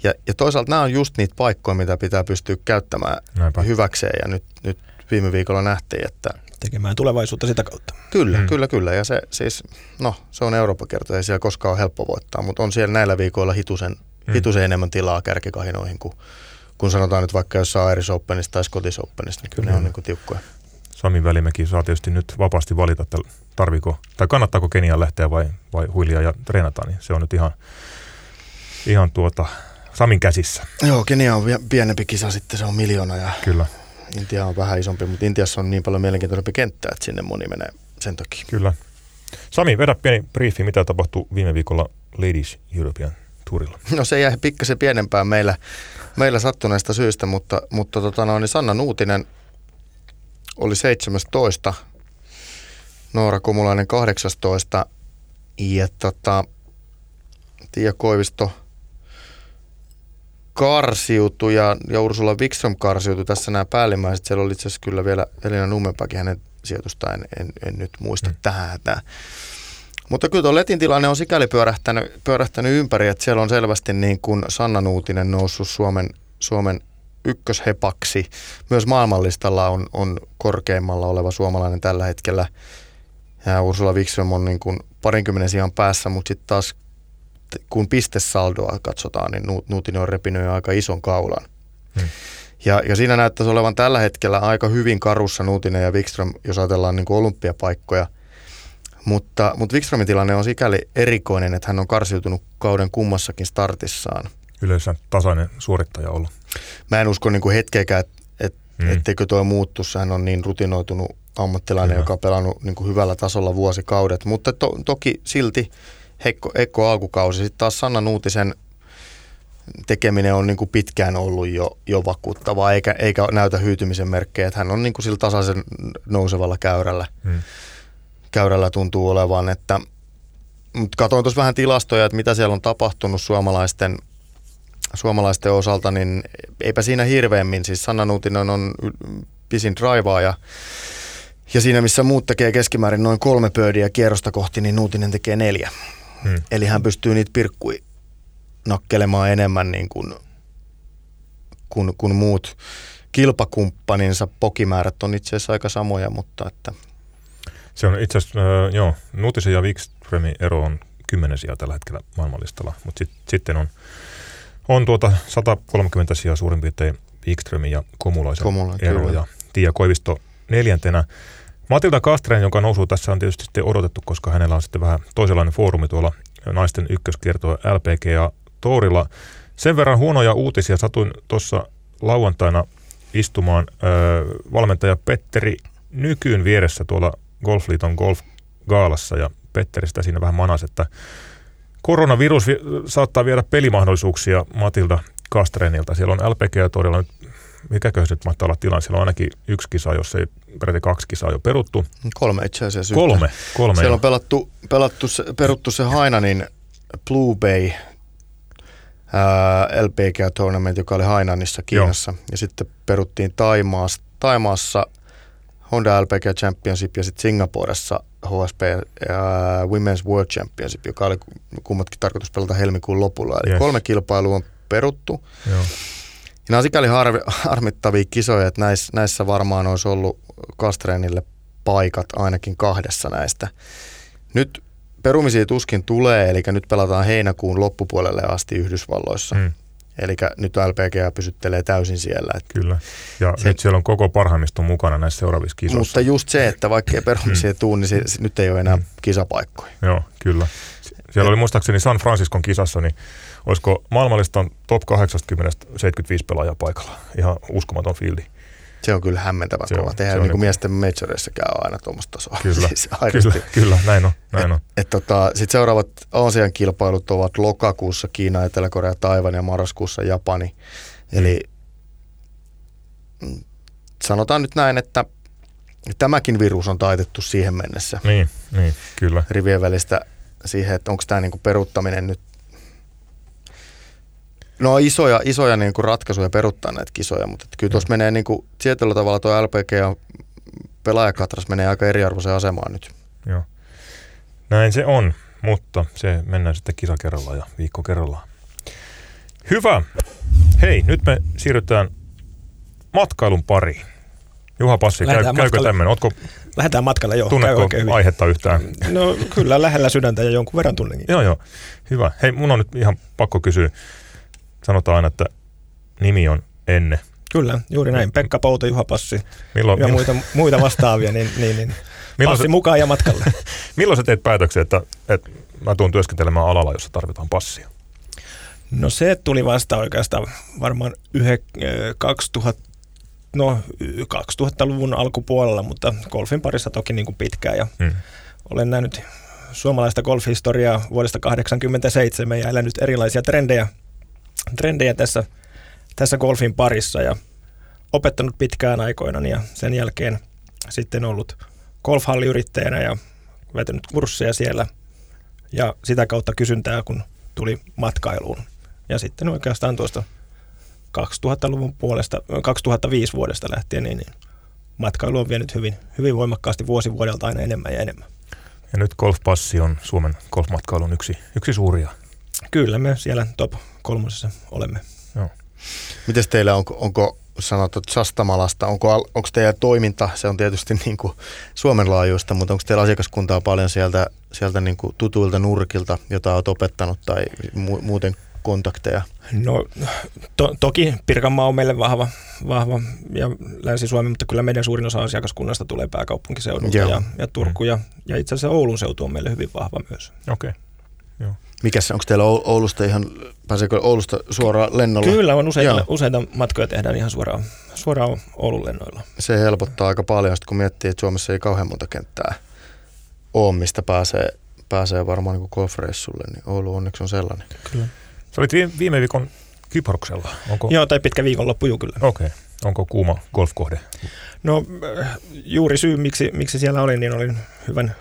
[SPEAKER 3] Ja, ja toisaalta nämä on just niitä paikkoja, mitä pitää pystyä käyttämään Näinpä. hyväkseen, ja nyt, nyt viime viikolla nähtiin, että...
[SPEAKER 2] Tekemään tulevaisuutta sitä kautta.
[SPEAKER 3] Kyllä, mm. kyllä, kyllä. Ja se siis, no, se on Eurooppa-kerta, ei siellä koskaan ole helppo voittaa, mutta on siellä näillä viikoilla hitusen, mm. hitusen enemmän tilaa kärkikahinoihin kuin, kun sanotaan nyt vaikka jossain Irish Openista tai Scottish Openista, niin kyllä mm. ne on niin kuin tiukkoja.
[SPEAKER 1] Sami Välimäki saa tietysti nyt vapaasti valita, että tarviko, tai kannattaako Keniaan lähteä vai, vai huilia ja treenata, niin se on nyt ihan, ihan tuota, Samin käsissä.
[SPEAKER 3] Joo, Kenia on pienempi kisa sitten, se on miljoona ja
[SPEAKER 1] Kyllä.
[SPEAKER 3] Intia on vähän isompi, mutta Intiassa on niin paljon mielenkiintoisempi kenttä, että sinne moni menee sen takia.
[SPEAKER 1] Kyllä. Sami, vedä pieni briefi, mitä tapahtui viime viikolla Ladies European Tourilla.
[SPEAKER 3] No se jäi pikkasen pienempään meillä meillä sattuneesta syystä, mutta, mutta tota no, niin Sanna Nuutinen oli 17, Noora Kumulainen 18 ja tota, Tiia Koivisto karsiutui ja, ja Ursula Wikström karsiutui tässä nämä päällimmäiset. Siellä oli itse asiassa kyllä vielä Elina Nummenpäkin hänen sijoitusta, en, en, en nyt muista mm. tähän. Tämä. Mutta kyllä tuo Letin tilanne on sikäli pyörähtänyt, pyörähtänyt ympäri, että siellä on selvästi niin kuin Sanna Nuutinen noussut Suomen, Suomen ykköshepaksi. Myös maailmanlistalla on, on korkeimmalla oleva suomalainen tällä hetkellä. Ja Ursula Wikström on niin kuin parinkymmenen sijaan päässä, mutta sitten taas kun pistesaldoa katsotaan, niin Nuutinen on repinyt aika ison kaulan. Hmm. Ja, ja siinä näyttäisi olevan tällä hetkellä aika hyvin karussa Nuutinen ja Wikström, jos ajatellaan niin kuin olympiapaikkoja – mutta, mutta Wikströmin tilanne on sikäli erikoinen, että hän on karsiutunut kauden kummassakin startissaan.
[SPEAKER 1] Yleensä tasainen suorittaja ollut.
[SPEAKER 3] Mä en usko niin kuin hetkeäkään, että et, mm. etteikö tuo muuttu. Hän on niin rutinoitunut ammattilainen, Kyllä. joka on pelannut niin kuin hyvällä tasolla vuosikaudet. Mutta to, toki silti heikko, heikko alkukausi. Sitten taas Sanna Nuutisen tekeminen on niin kuin pitkään ollut jo, jo vakuuttavaa, eikä, eikä näytä hyytymisen merkkejä. Että hän on niin kuin sillä tasaisen nousevalla käyrällä. Mm käyrällä tuntuu olevan, että mutta katsoin tuossa vähän tilastoja, että mitä siellä on tapahtunut suomalaisten, suomalaisten osalta, niin eipä siinä hirveämmin. Siis Sanna Nuutinen on pisin draivaaja. Ja siinä, missä muut tekee keskimäärin noin kolme pöydiä kierrosta kohti, niin Nuutinen tekee neljä. Hmm. Eli hän pystyy niitä pirkkui nakkelemaan enemmän niin kuin, kuin, kuin muut kilpakumppaninsa. Pokimäärät on itse asiassa aika samoja, mutta että –
[SPEAKER 1] se on itse asiassa, äh, joo, Nutisen ja Wikströmin ero on kymmenen sijaa tällä hetkellä maailmanlistalla, mutta sit, sitten on, on tuota 130 sijaa suurin piirtein Wikströmin ja Komulaisen Komula, ero kyllä. ja Tiia Koivisto neljäntenä. Matilda Kastren, jonka nousu tässä on tietysti sitten odotettu, koska hänellä on sitten vähän toisenlainen foorumi tuolla naisten ykköskiertoa LPGA Tourilla. Sen verran huonoja uutisia satuin tuossa lauantaina istumaan ö, valmentaja Petteri Nykyyn vieressä tuolla Golfliiton golf-gaalassa ja Petteri sitä siinä vähän manas, että Koronavirus vi- saattaa viedä pelimahdollisuuksia Matilda Kastrenilta. Siellä on LPG todella nyt, mikäköhän se nyt mahtaa olla tilanne. Siellä on ainakin yksi kisa, jos ei peräti kaksi kisaa jo peruttu.
[SPEAKER 3] Kolme itse asiassa.
[SPEAKER 1] Kolme,
[SPEAKER 3] yhteen.
[SPEAKER 1] kolme.
[SPEAKER 3] Siellä
[SPEAKER 1] jo.
[SPEAKER 3] on pelattu, pelattu peruttu se Hainanin Blue Bay ää, LPG Tournament, joka oli Hainanissa Kiinassa. Joo. Ja sitten peruttiin Taimaassa, Taimaassa Honda LPG Championship ja sitten Singaporessa HSP ää, Women's World Championship, joka oli kummatkin tarkoitus pelata helmikuun lopulla. Eli
[SPEAKER 1] Yes.
[SPEAKER 3] kolme kilpailua on peruttu.
[SPEAKER 1] Joo.
[SPEAKER 3] Ja nämä on sikäli harvi, harmittavia kisoja, että näissä, näissä varmaan olisi ollut Kastreenille paikat ainakin kahdessa näistä. Nyt perumisia tuskin tulee, eli nyt pelataan heinäkuun loppupuolelle asti Yhdysvalloissa. Mm.
[SPEAKER 1] Mm,
[SPEAKER 3] Eli nyt LPGA pysyttelee täysin siellä. Et,
[SPEAKER 1] kyllä. Ja
[SPEAKER 3] Se-
[SPEAKER 1] nyt siellä on koko parhaimmisto mukana näissä seuraavissa kisoissa.
[SPEAKER 3] mutta just se, että vaikka ei perumisia
[SPEAKER 1] Mm.
[SPEAKER 3] tule, niin se, se, nyt ei ole enää kisapaikkoja.
[SPEAKER 1] Joo, kyllä. Siellä oli muistaakseni San Franciscon kisassa, niin olisiko maailmallistan top 80 75 pelaajaa paikalla. Ihan uskomaton fiildi.
[SPEAKER 3] Se on kyllä hämmentävän
[SPEAKER 1] Se
[SPEAKER 3] kova. Tehdään niin kuin
[SPEAKER 1] niinku-
[SPEAKER 3] miesten majoreissäkään ole aina tuommoista tasoa.
[SPEAKER 1] Kyllä, *laughs*
[SPEAKER 3] siis aidosti.
[SPEAKER 1] Kyllä, kyllä, näin on. Näin on.
[SPEAKER 3] Et tota, Sitten seuraavat Aasian kilpailut ovat lokakuussa Kiina, Etelä-Korea, Taivan ja marraskuussa Japani. Eli mm, sanotaan nyt näin, että tämäkin virus on taitettu siihen mennessä
[SPEAKER 1] Niin, niin, kyllä.
[SPEAKER 3] rivien välistä siihen, että onko tämä niinku peruuttaminen nyt No isoja, isoja niinku ratkaisuja peruttaa näitä kisoja, mutta kyllä tuossa menee niinku, tietyllä tavalla tuo LPG ja pelaajakatras menee aika eriarvoiseen asemaan nyt.
[SPEAKER 1] Joo. Näin se on, mutta se mennään sitten kisa kerrallaan ja viikko kerrallaan. Hyvä. Hei, nyt me siirrytään matkailun pariin. Juha Passi, käy, käykö
[SPEAKER 2] matkalle.
[SPEAKER 1] tämmöinen? Ootko,
[SPEAKER 2] Lähdetään matkalle, joo. käy
[SPEAKER 1] tunnetko
[SPEAKER 2] oikein hyvin.
[SPEAKER 1] aihetta yhtään?
[SPEAKER 2] No kyllä, lähellä sydäntä ja jonkun verran tunnenkin.
[SPEAKER 1] Joo, joo. Hyvä. Hei, mun on nyt ihan pakko kysyä. Sanotaan aina, että nimi on Enne.
[SPEAKER 2] Kyllä, juuri näin. Pekka Pouto, Juha Passi
[SPEAKER 1] Milloin,
[SPEAKER 2] ja muita, muita vastaavia, niin, niin, niin *laughs*
[SPEAKER 1] milloin,
[SPEAKER 2] Passi
[SPEAKER 1] sä,
[SPEAKER 2] mukaan ja matkalle. *laughs*
[SPEAKER 1] milloin sä teet päätöksen, että, että mä tuun työskentelemään alalla, jossa tarvitaan passia?
[SPEAKER 2] No se tuli vasta oikeastaan varmaan yhe, ö, 2000, no, y- 2000-luvun alkupuolella, mutta golfin parissa toki niin kuin pitkään ja
[SPEAKER 1] Hmm.
[SPEAKER 2] olen nähnyt suomalaista golfhistoriaa vuodesta 1987 ja elänyt erilaisia trendejä, trendejä tässä, tässä golfin parissa ja opettanut pitkään aikoina ja sen jälkeen sitten ollut golfhalliyrittäjänä ja vetänyt kursseja siellä ja sitä kautta kysyntää, kun tuli matkailuun. Ja sitten oikeastaan tuosta 2000-luvun puolesta, 2005 vuodesta lähtien, niin, niin matkailu on vienyt hyvin, hyvin voimakkaasti vuosi vuodelta aina enemmän ja enemmän.
[SPEAKER 1] Ja nyt golfpassi on Suomen golfmatkailun yksi, yksi suuria.
[SPEAKER 2] Kyllä me siellä top kolmosessa olemme.
[SPEAKER 3] Miten teillä, onko, onko sanottu Sastamalasta, onko, onko teidän toiminta, se on tietysti *laughs* niin kuin Suomen laajuista, mutta onko teillä asiakaskuntaa paljon sieltä, sieltä niin kuin tutuilta nurkilta, jota olet opettanut tai mu- muuten kontakteja?
[SPEAKER 2] No to, toki Pirkanmaa on meille vahva, vahva ja Länsi-Suomi, mutta kyllä meidän suurin osa asiakaskunnasta tulee pääkaupunkiseudulta
[SPEAKER 3] Joo.
[SPEAKER 2] ja, ja Turku ja, ja itse asiassa Oulun seutu on meille hyvin vahva myös.
[SPEAKER 1] Okei. Okay.
[SPEAKER 3] Mikä se, onko teillä Oul- Oulusta ihan, pääseekö Oulusta suoraan lennolla?
[SPEAKER 2] Kyllä on useita,
[SPEAKER 3] Joo.
[SPEAKER 2] useita matkoja tehdään ihan suoraan, suoraan Oulun lennoilla.
[SPEAKER 3] Se helpottaa aika paljon, sit kun miettii, että Suomessa ei kauhean monta kenttää ole, mistä pääsee, pääsee varmaan niin golfreissulle, niin Oulu onneksi on sellainen.
[SPEAKER 2] Kyllä.
[SPEAKER 1] Sä olit viime, viime viikon Kyproksella. Onko,
[SPEAKER 2] Joo, tai pitkä viikonloppu, juu kyllä.
[SPEAKER 1] Okei. Okay. Onko kuuma golfkohde?
[SPEAKER 2] No äh, juuri syy, miksi, miksi siellä olin, niin olin hyvän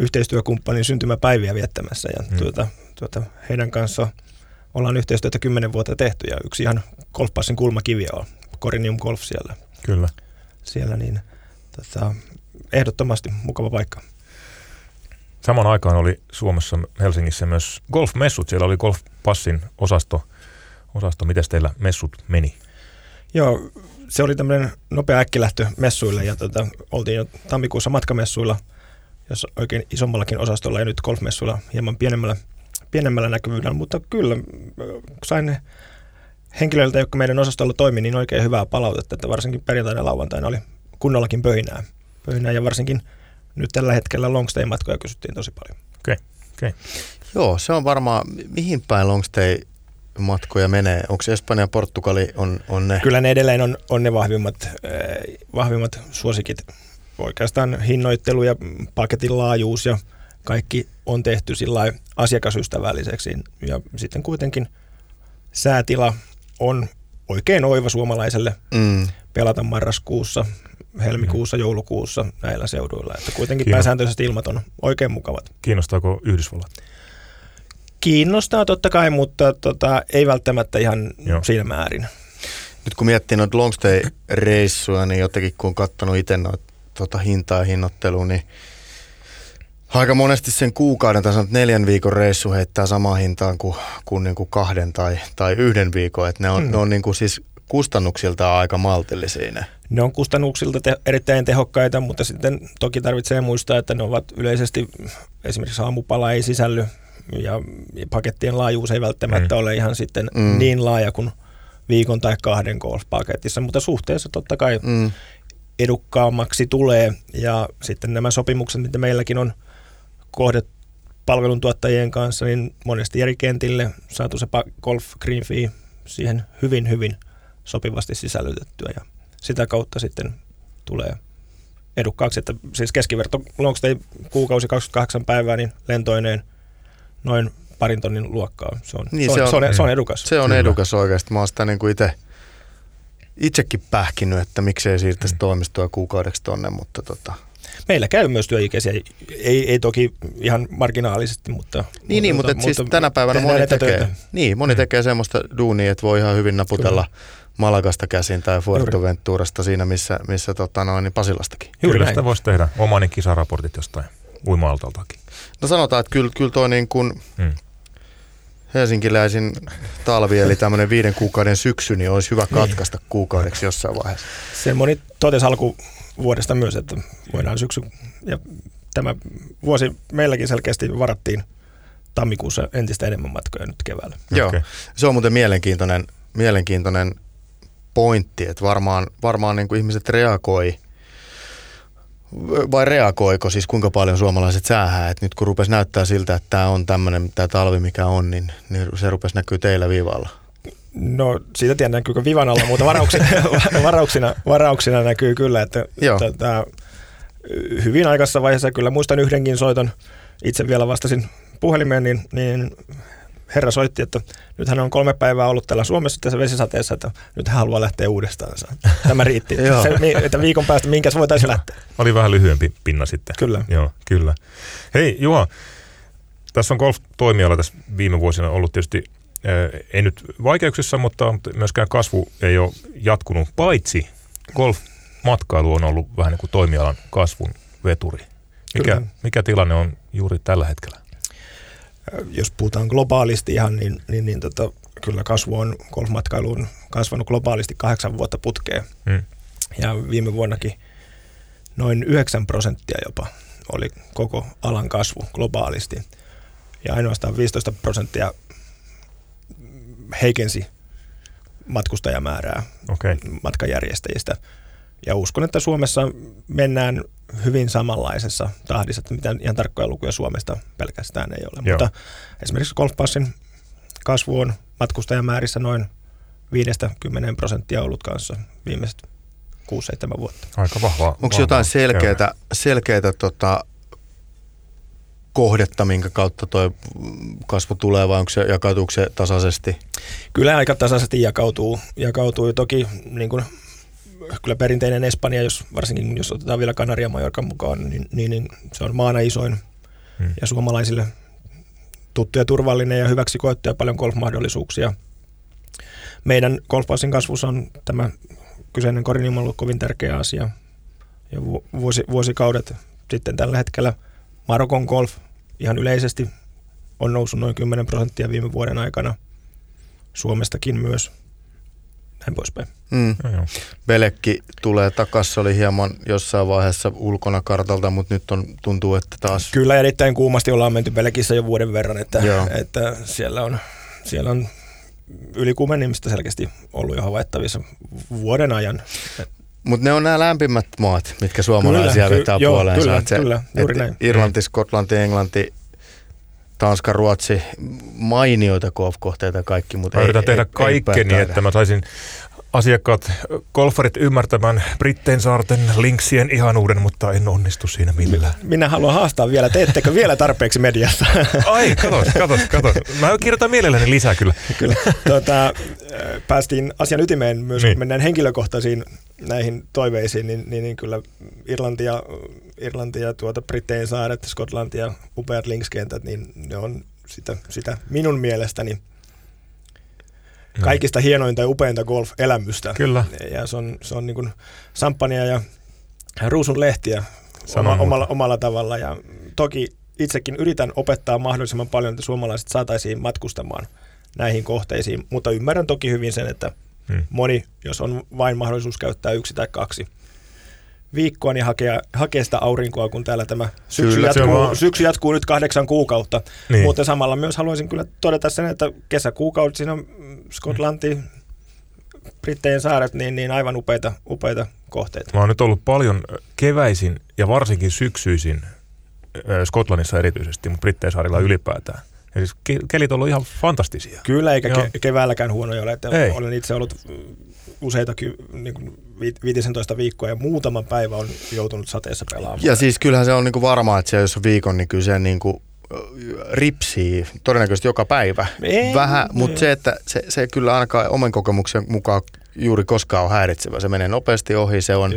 [SPEAKER 2] yhteistyökumppanin syntymäpäiviä viettämässä ja
[SPEAKER 1] Mm.
[SPEAKER 2] tuota, tuota, heidän kanssa ollaan yhteistyötä kymmenen vuotta tehty ja yksi ihan golfpassin kulmakiviä on Corinium Golf siellä,
[SPEAKER 1] Kyllä.
[SPEAKER 2] siellä niin tota, ehdottomasti mukava paikka.
[SPEAKER 1] Samaan aikaan oli Suomessa Helsingissä myös golfmessut. Siellä oli golfpassin osasto. osasto. Miten teillä messut meni?
[SPEAKER 2] Joo, se oli tämmöinen nopea äkkilähtö messuille ja tota, oltiin jo tammikuussa matkamessuilla, jos oikein isommallakin osastolla ja nyt golfmessuilla hieman pienemmällä, pienemmällä näkyvyydellä, mutta kyllä ö, sain henkilöiltä, jotka meidän osastolla toimi, niin oikein hyvää palautetta, että varsinkin perjantaina ja lauantaina oli kunnollakin pöhinää. pöhinää ja varsinkin nyt tällä hetkellä longstay-matkoja kysyttiin tosi paljon.
[SPEAKER 3] Joo, se on varmaan, mihin päin longstay matkoja menee? Onko Espanja ja Portugali on, on ne?
[SPEAKER 2] Kyllä ne edelleen on, on ne vahvimmat, äh, vahvimmat suosikit. Oikeastaan hinnoittelu ja paketin laajuus ja kaikki on tehty sillä asiakasystävälliseksi. Ja sitten kuitenkin säätila on oikein oiva suomalaiselle mm. pelata marraskuussa, helmikuussa, mm. joulukuussa näillä seuduilla. Että kuitenkin Kiinno... pääsääntöisesti ilmat on oikein mukavat.
[SPEAKER 1] Kiinnostaako Yhdysvallat?
[SPEAKER 2] Kiinnostaa totta kai, mutta tota, ei välttämättä ihan Joo. siinä määrin.
[SPEAKER 3] Nyt kun miettii noita longstay-reissuja, niin jotenkin kun on katsonut itse noita tota, hintaa ja hinnoittelua, niin aika monesti sen kuukauden tai neljän viikon reissu heittää samaan hintaan kuin, kuin, niin kuin kahden tai, tai yhden viikon. Et ne on, hmm. ne on niin kuin siis kustannuksilta aika maltillisia ne.
[SPEAKER 2] Ne on kustannuksilta te- erittäin tehokkaita, mutta sitten toki tarvitsee muistaa, että ne ovat yleisesti, esimerkiksi aamupala ei sisälly ja pakettien laajuus ei välttämättä mm. ole ihan sitten mm. niin laaja kuin viikon tai kahden golf-paketissa, mutta suhteessa totta kai mm. Edukkaammaksi tulee ja sitten nämä sopimukset, mitä meilläkin on kohdet palveluntuottajien kanssa, niin monesti eri kentille saatu se golf green fee siihen hyvin, hyvin sopivasti sisällytettyä ja sitä kautta sitten tulee edukkaaksi, että siis keskiverto longstay kuukausi 28 päivää, niin lentoineen noin parin tonnin luokkaa. Se on, niin, se, on, se, on, se on edukas.
[SPEAKER 3] Se on Kyllä. edukas oikeasti. Mä oon sitä niin kuin itse itsekin pähkinyt, että miksei siirtäisi mm. toimistoa kuukaudeksi tonne, mutta tota,
[SPEAKER 2] Meillä käy myös työikäisiä, ei, ei toki ihan marginaalisesti, mutta...
[SPEAKER 3] Niin, niin mutta, mutta, siis mutta tänä päivänä moni tekee, niin, moni mm. tekee semmoista duunia, että voi ihan hyvin naputella Kyllä. Malagasta käsin tai Fuerteventurasta siinä, missä, missä tota noin, niin Pasilastakin.
[SPEAKER 1] Juuri Kyllä sitä voisi tehdä omani kisaraportit jostain uima-altaltakin.
[SPEAKER 3] No sanotaan, että kyllä, kyllä toi niin kuin hmm. Helsinkiläisin talvi, eli tämmöinen viiden kuukauden syksy, niin olisi hyvä niin. katkaista niin. kuukaudeksi jossain vaiheessa.
[SPEAKER 2] Se moni totesi alkuvuodesta myös, että voidaan syksy, ja tämä vuosi meilläkin selkeästi varattiin tammikuussa entistä enemmän matkoja nyt keväällä.
[SPEAKER 3] Joo, okay. se on muuten mielenkiintoinen, mielenkiintoinen pointti, että varmaan, varmaan niin kuin ihmiset reagoi – vai reagoiko siis kuinka paljon suomalaiset säähää? Et nyt kun rupesi näyttää siltä, että tämä on tämmöinen tämä talvi mikä on, niin, niin se rupesi näkyy teillä vivalla.
[SPEAKER 2] No siitä tiedän näkyykö vivan alla, mutta varauksina, *laughs* varauksina, varauksina näkyy kyllä, että, että tämä hyvin aikaisessa vaiheessa kyllä muistan yhdenkin soiton, itse vielä vastasin puhelimeen, niin, niin herra soitti, että nyt hän on kolme päivää ollut täällä Suomessa tässä vesisateessa, että nyt hän haluaa lähteä uudestaan. Tämä riitti. *laughs* Se, että viikon päästä minkäs voitaisiin lähteä.
[SPEAKER 1] Oli vähän lyhyempi pinna sitten.
[SPEAKER 2] Kyllä.
[SPEAKER 1] Joo, kyllä. Hei Juha, tässä on golf-toimiala tässä viime vuosina ollut tietysti äh, ei nyt vaikeuksissa, mutta myöskään kasvu ei ole jatkunut, paitsi golf-matkailu on ollut vähän niin kuin toimialan kasvun veturi. Mikä, mikä tilanne on juuri tällä hetkellä?
[SPEAKER 2] Jos puhutaan globaalisti ihan, niin, niin, niin tota, kyllä kasvu on golfmatkailuun kasvanut globaalisti kahdeksan vuotta putkeen. Hmm. Ja viime vuonnakin noin 9 prosenttia jopa oli koko alan kasvu globaalisti. Ja ainoastaan 15 prosenttia heikensi matkustajamäärää okay. matkajärjestäjistä. Ja uskon, että Suomessa mennään hyvin samanlaisessa tahdissa, että mitään ihan tarkkoja lukuja Suomesta pelkästään ei ole. Joo. Mutta esimerkiksi Golfpassin kasvu on matkustajamäärissä noin 5-10 prosenttia ollut kanssa viimeiset 6-7 vuotta.
[SPEAKER 1] Aika vahva.
[SPEAKER 3] Onko jotain selkeää, selkeää tota, kohdetta, minkä kautta tuo kasvu tulee, vai onko se, jakautuuko se tasaisesti?
[SPEAKER 2] Kyllä aika tasaisesti jakautuu. jakautuu. Toki niin kuin kyllä perinteinen Espanja, jos, varsinkin jos otetaan vielä Kanaria Majorkan mukaan, niin, niin, niin se on maana isoin hmm. ja suomalaisille tuttu ja turvallinen ja hyväksi koettu ja paljon golfmahdollisuuksia. Meidän golfpassin kasvussa on tämä kyseinen korin ollut kovin tärkeä asia ja vuosi, vuosikaudet sitten tällä hetkellä Marokon golf ihan yleisesti on noussut noin 10 prosenttia viime vuoden aikana. Suomestakin myös näin poispäin. Mm.
[SPEAKER 3] Belekki tulee takaisin, oli hieman jossain vaiheessa ulkona kartalta, mutta nyt on, tuntuu, että taas...
[SPEAKER 2] Kyllä erittäin kuumasti ollaan menty Belekissä jo vuoden verran, että, että siellä on, siellä on ylikuumenemista selkeästi ollut jo havaittavissa vuoden ajan.
[SPEAKER 3] Mutta ne on nämä lämpimät maat, mitkä suomalaisia kyllä, vetää ky- puoleensa.
[SPEAKER 2] Kyllä, se, kyllä, juuri näin.
[SPEAKER 3] Irlanti, Skotlanti, Englanti, Tanska, Ruotsi, mainioita golf-kohteita kaikki, mutta
[SPEAKER 1] Mä yritän tehdä kaikkeni, että mä saisin asiakkaat, golfarit ymmärtämään Brittein saarten linksien ihanuuden, mutta en onnistu siinä millään.
[SPEAKER 2] Minä haluan haastaa vielä, teettekö vielä tarpeeksi mediassa? *laughs*
[SPEAKER 1] Ai, katos, katos, katos. Mä kirjoitan mielelläni lisää kyllä.
[SPEAKER 2] kyllä. Tuota, päästiin asian ytimeen myös, niin. kun mennään henkilökohtaisiin näihin toiveisiin, niin, niin, niin kyllä Irlanti ja, Irlanti ja tuota Brittein saaret, Skotlanti ja upeat linkskentät, niin ne on sitä, sitä minun mielestäni Mm. kaikista hienointa ja upeinta golf-elämystä.
[SPEAKER 1] Kyllä.
[SPEAKER 2] Ja se on, se on niin kuin samppania ja ruusun lehtiä oma, omalla, omalla tavalla. Ja toki itsekin yritän opettaa mahdollisimman paljon, että suomalaiset saataisiin matkustamaan näihin kohteisiin, mutta ymmärrän toki hyvin sen, että hmm. moni, jos on vain mahdollisuus käyttää yksi tai kaksi viikkoa, niin hakea, hakea sitä aurinkoa, kun täällä tämä syksy, kyllä, jatkuu, vaan... syksy jatkuu nyt kahdeksan kuukautta. Niin. Mutta samalla myös haluaisin kyllä todeta sen, että kesäkuukaudet siinä on Skotlanti, Brittein saaret, niin, niin aivan upeita, upeita kohteita.
[SPEAKER 1] Mä oon nyt ollut paljon keväisin ja varsinkin syksyisin Skotlannissa erityisesti, mutta Brittein saarilla ylipäätään. Ja siis kelit on ollut ihan fantastisia.
[SPEAKER 2] Kyllä, eikä ke- keväälläkään huonoja ole. Että Ei. Olen itse ollut useita niin kuin 15 viikkoa ja muutama päivä on joutunut sateessa pelaamaan.
[SPEAKER 3] Ja siis kyllähän se on niin kuin varmaa, että se, jos on viikon, niin kyllä se niin kuin ripsii todennäköisesti joka päivä. Ei, Vähän, mutta se, että se, se kyllä ainakaan oman kokemuksen mukaan juuri koskaan on häiritsevä. Se menee nopeasti ohi, se on,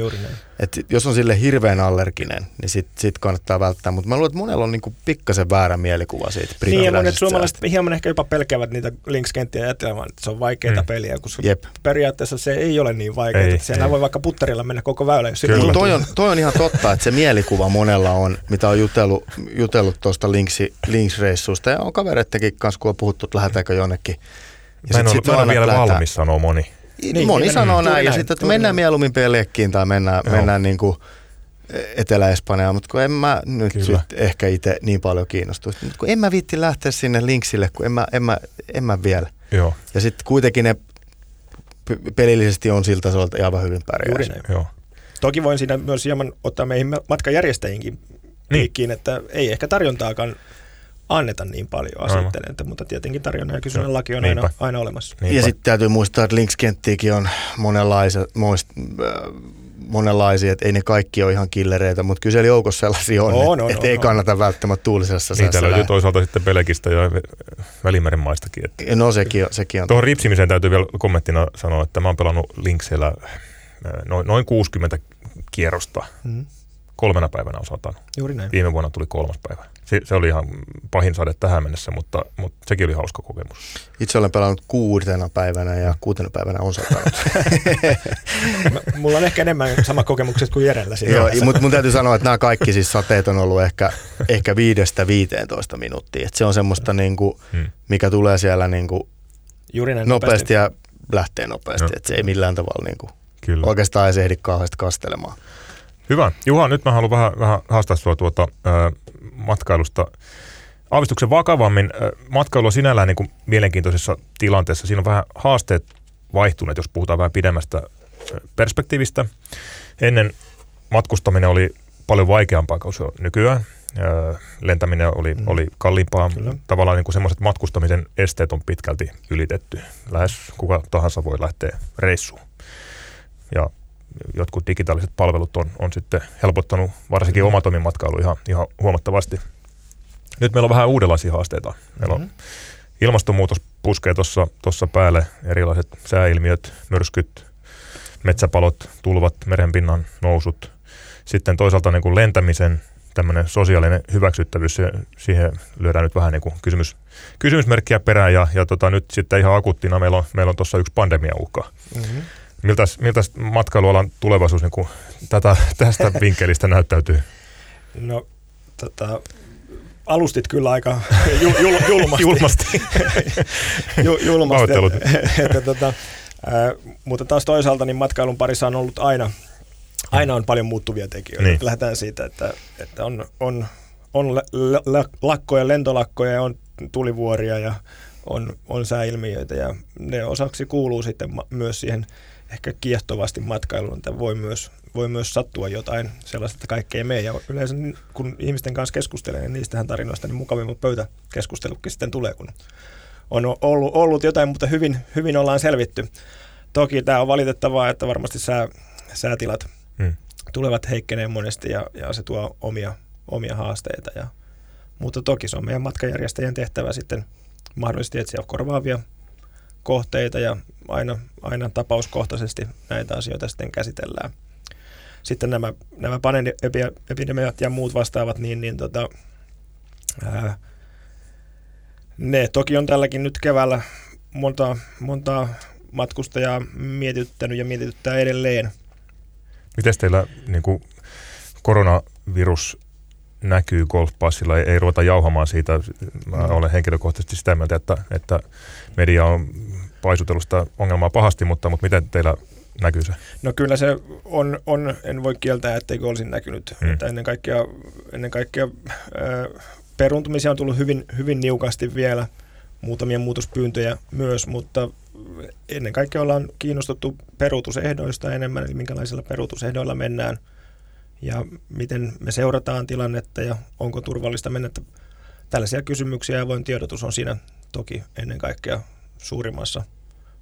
[SPEAKER 3] että jos on sille hirveän allerginen, niin sit, sit kannattaa välttää. Mutta mä luulen, että monella on niinku pikkasen väärä mielikuva siitä
[SPEAKER 2] Niin ja monet suomalaiset hieman ehkä jopa pelkäävät niitä linkskenttiä ajattelemaan, että se on vaikeita mm. peliä, koska Jep. periaatteessa se ei ole niin vaikeaa. Siellä voi vaikka putterilla mennä koko väylä, jos
[SPEAKER 3] Kyllä. Toi on, toi on ihan totta, että se mielikuva monella on, mitä on jutellut, jutellut tuosta linksreissusta ja on kavereittenkin kanssa, kun on puhuttu, että lähdetäänkö jonnekin.
[SPEAKER 1] Ja mä en, sit, ole, mä en vielä lähtää. valmis, sanoo moni.
[SPEAKER 3] Niin, moni niin, sanoo niin, näin, ja sitten, että mennään mieluummin pelekkiin tai mennään, mennään niin kuin Etelä-Espanjaan, mutta kun en mä nyt sit ehkä itse niin paljon kiinnostu. Mutta kun en mä viitti lähteä sinne linksille, kun en mä, en mä, en mä vielä.
[SPEAKER 1] Joo.
[SPEAKER 3] Ja sitten kuitenkin ne pelillisesti on siltä tasolta aivan hyvin pärjää.
[SPEAKER 1] Joo.
[SPEAKER 2] Toki voin siinä myös hieman ottaa meihin matkajärjestäjiinkin niin. että ei ehkä tarjontaakaan anneta niin paljon asettelen, että, mutta tietenkin tarjonnan ja kysynnän no, laki on aina, aina olemassa.
[SPEAKER 3] Niinpä. Ja sitten täytyy muistaa, että linkskenttiäkin on monenlaisia, moist, äh, monenlaisia, että ei ne kaikki ole ihan killereitä, mutta kyllä siellä joukossa sellaisia on, on, on että on, ei on. kannata välttämättä tuulisessa
[SPEAKER 1] Niitä löytyy lähe. toisaalta sitten Pelekistä ja Välimeren maistakin. Että.
[SPEAKER 3] No sekin on. Sekin on.
[SPEAKER 1] Tuohon ripsimiseen täytyy vielä kommenttina sanoa, että mä oon pelannut Linkseillä äh, noin, noin 60 kierrosta. Mm kolmena päivänä osataan.
[SPEAKER 2] Juuri näin.
[SPEAKER 1] Viime vuonna tuli kolmas päivä. Se, se oli ihan pahin sade tähän mennessä, mutta, mutta sekin oli hauska kokemus.
[SPEAKER 3] Itse olen pelannut kuutena päivänä ja kuutena päivänä on satanut. *laughs*
[SPEAKER 2] Mulla on ehkä enemmän sama kokemukset kuin Jerellä.
[SPEAKER 3] Joo, mutta mun täytyy sanoa, että nämä kaikki siis sateet on ollut ehkä, ehkä viidestä 15 minuuttia. Et se on semmoista, niin kuin, hmm. mikä tulee siellä niin kuin Juuri näin nopeasti, nopeasti ja lähtee nopeasti. No. Et se ei millään tavalla niin kuin, Kyllä. oikeastaan ei se ehdi kauheasti kastelemaan.
[SPEAKER 1] Hyvä. Juha, nyt mä haluan vähän, vähän haastaa sinua tuota, äh, matkailusta aavistuksen vakavammin. Matkailu on sinällään niin kuin mielenkiintoisessa tilanteessa. Siinä on vähän haasteet vaihtuneet, jos puhutaan vähän pidemmästä perspektiivistä. Ennen matkustaminen oli paljon vaikeampaa kuin se on nykyään. Lentäminen oli, mm. oli kalliimpaa. Kyllä. Tavallaan niin kuin semmoiset matkustamisen esteet on pitkälti ylitetty. Lähes kuka tahansa voi lähteä reissuun. Ja jotkut digitaaliset palvelut on, on sitten helpottanut varsinkin mm-hmm. matkailu ihan, ihan huomattavasti. Nyt meillä on vähän uudenlaisia haasteita. Meillä mm-hmm. on ilmastonmuutos puskee tuossa päälle, erilaiset sääilmiöt, myrskyt, metsäpalot, tulvat, merenpinnan nousut. Sitten toisaalta niin kuin lentämisen tämmöinen sosiaalinen hyväksyttävyys, se, siihen lyödään nyt vähän niin kuin kysymys, kysymysmerkkiä perään ja, ja tota, nyt sitten ihan akuuttina meillä on, meillä on tuossa yksi pandemia uhka. Mm-hmm. Miltäs, miltäs matkailualan tulevaisuus niin kuin tätä, tästä *laughs* vinkkelistä näyttäytyy?
[SPEAKER 2] No, tota, alustit kyllä aika jul, jul, julmasti.
[SPEAKER 1] julmasti.
[SPEAKER 2] Ju, julmasti *laughs* että, *laughs* *laughs* että, tota, ää, mutta taas toisaalta niin matkailun parissa on ollut aina, aina on paljon muuttuvia tekijöitä. Niin. Lähdetään siitä, että, että on, on, on lakkoja, lentolakkoja ja on tulivuoria ja on, on sääilmiöitä ja ne osaksi kuuluu sitten myös siihen – ehkä kiehtovasti matkailuun, että voi myös, voi myös sattua jotain sellaista, että kaikkea ei mene. Ja yleensä kun ihmisten kanssa keskustelee, niin niistähän tarinoista niin mukavimmat pöytäkeskustelukin sitten tulee, kun on ollut, ollut jotain, mutta hyvin, hyvin ollaan selvitty. toki tämä on valitettavaa, että varmasti sää, säätilat
[SPEAKER 1] Hmm.
[SPEAKER 2] tulevat heikkeneen monesti ja, ja se tuo omia, omia haasteita. Ja, mutta toki se on meidän matkanjärjestäjien tehtävä sitten mahdollisesti etsiä korvaavia kohteita ja aina, aina tapauskohtaisesti näitä asioita sitten käsitellään. Sitten nämä, nämä panenepidemiat ja muut vastaavat, niin, niin tota, ää, ne toki on tälläkin nyt keväällä monta, monta matkustajaa mietityttänyt ja mietityttää edelleen.
[SPEAKER 1] Miten teillä niin kuin koronavirus näkyy golfpassilla, ei, ei ruveta jauhamaan siitä. Mä
[SPEAKER 2] Mm.
[SPEAKER 1] olen henkilökohtaisesti sitä mieltä, että, että media on paisutellut sitä ongelmaa pahasti, mutta, mutta miten teillä näkyy se?
[SPEAKER 2] No kyllä se on, on en voi kieltää, etteikö olisi näkynyt.
[SPEAKER 1] Mm.
[SPEAKER 2] Että ennen kaikkea, ennen kaikkea ää, peruuntumisia on tullut hyvin, hyvin niukasti vielä, muutamia muutospyyntöjä myös, mutta ennen kaikkea ollaan kiinnostuttu peruutusehdoista enemmän, eli minkälaisilla peruutusehdoilla mennään ja miten me seurataan tilannetta ja onko turvallista mennä. Tällaisia kysymyksiä ja avoin tiedotus on siinä toki ennen kaikkea suurimmassa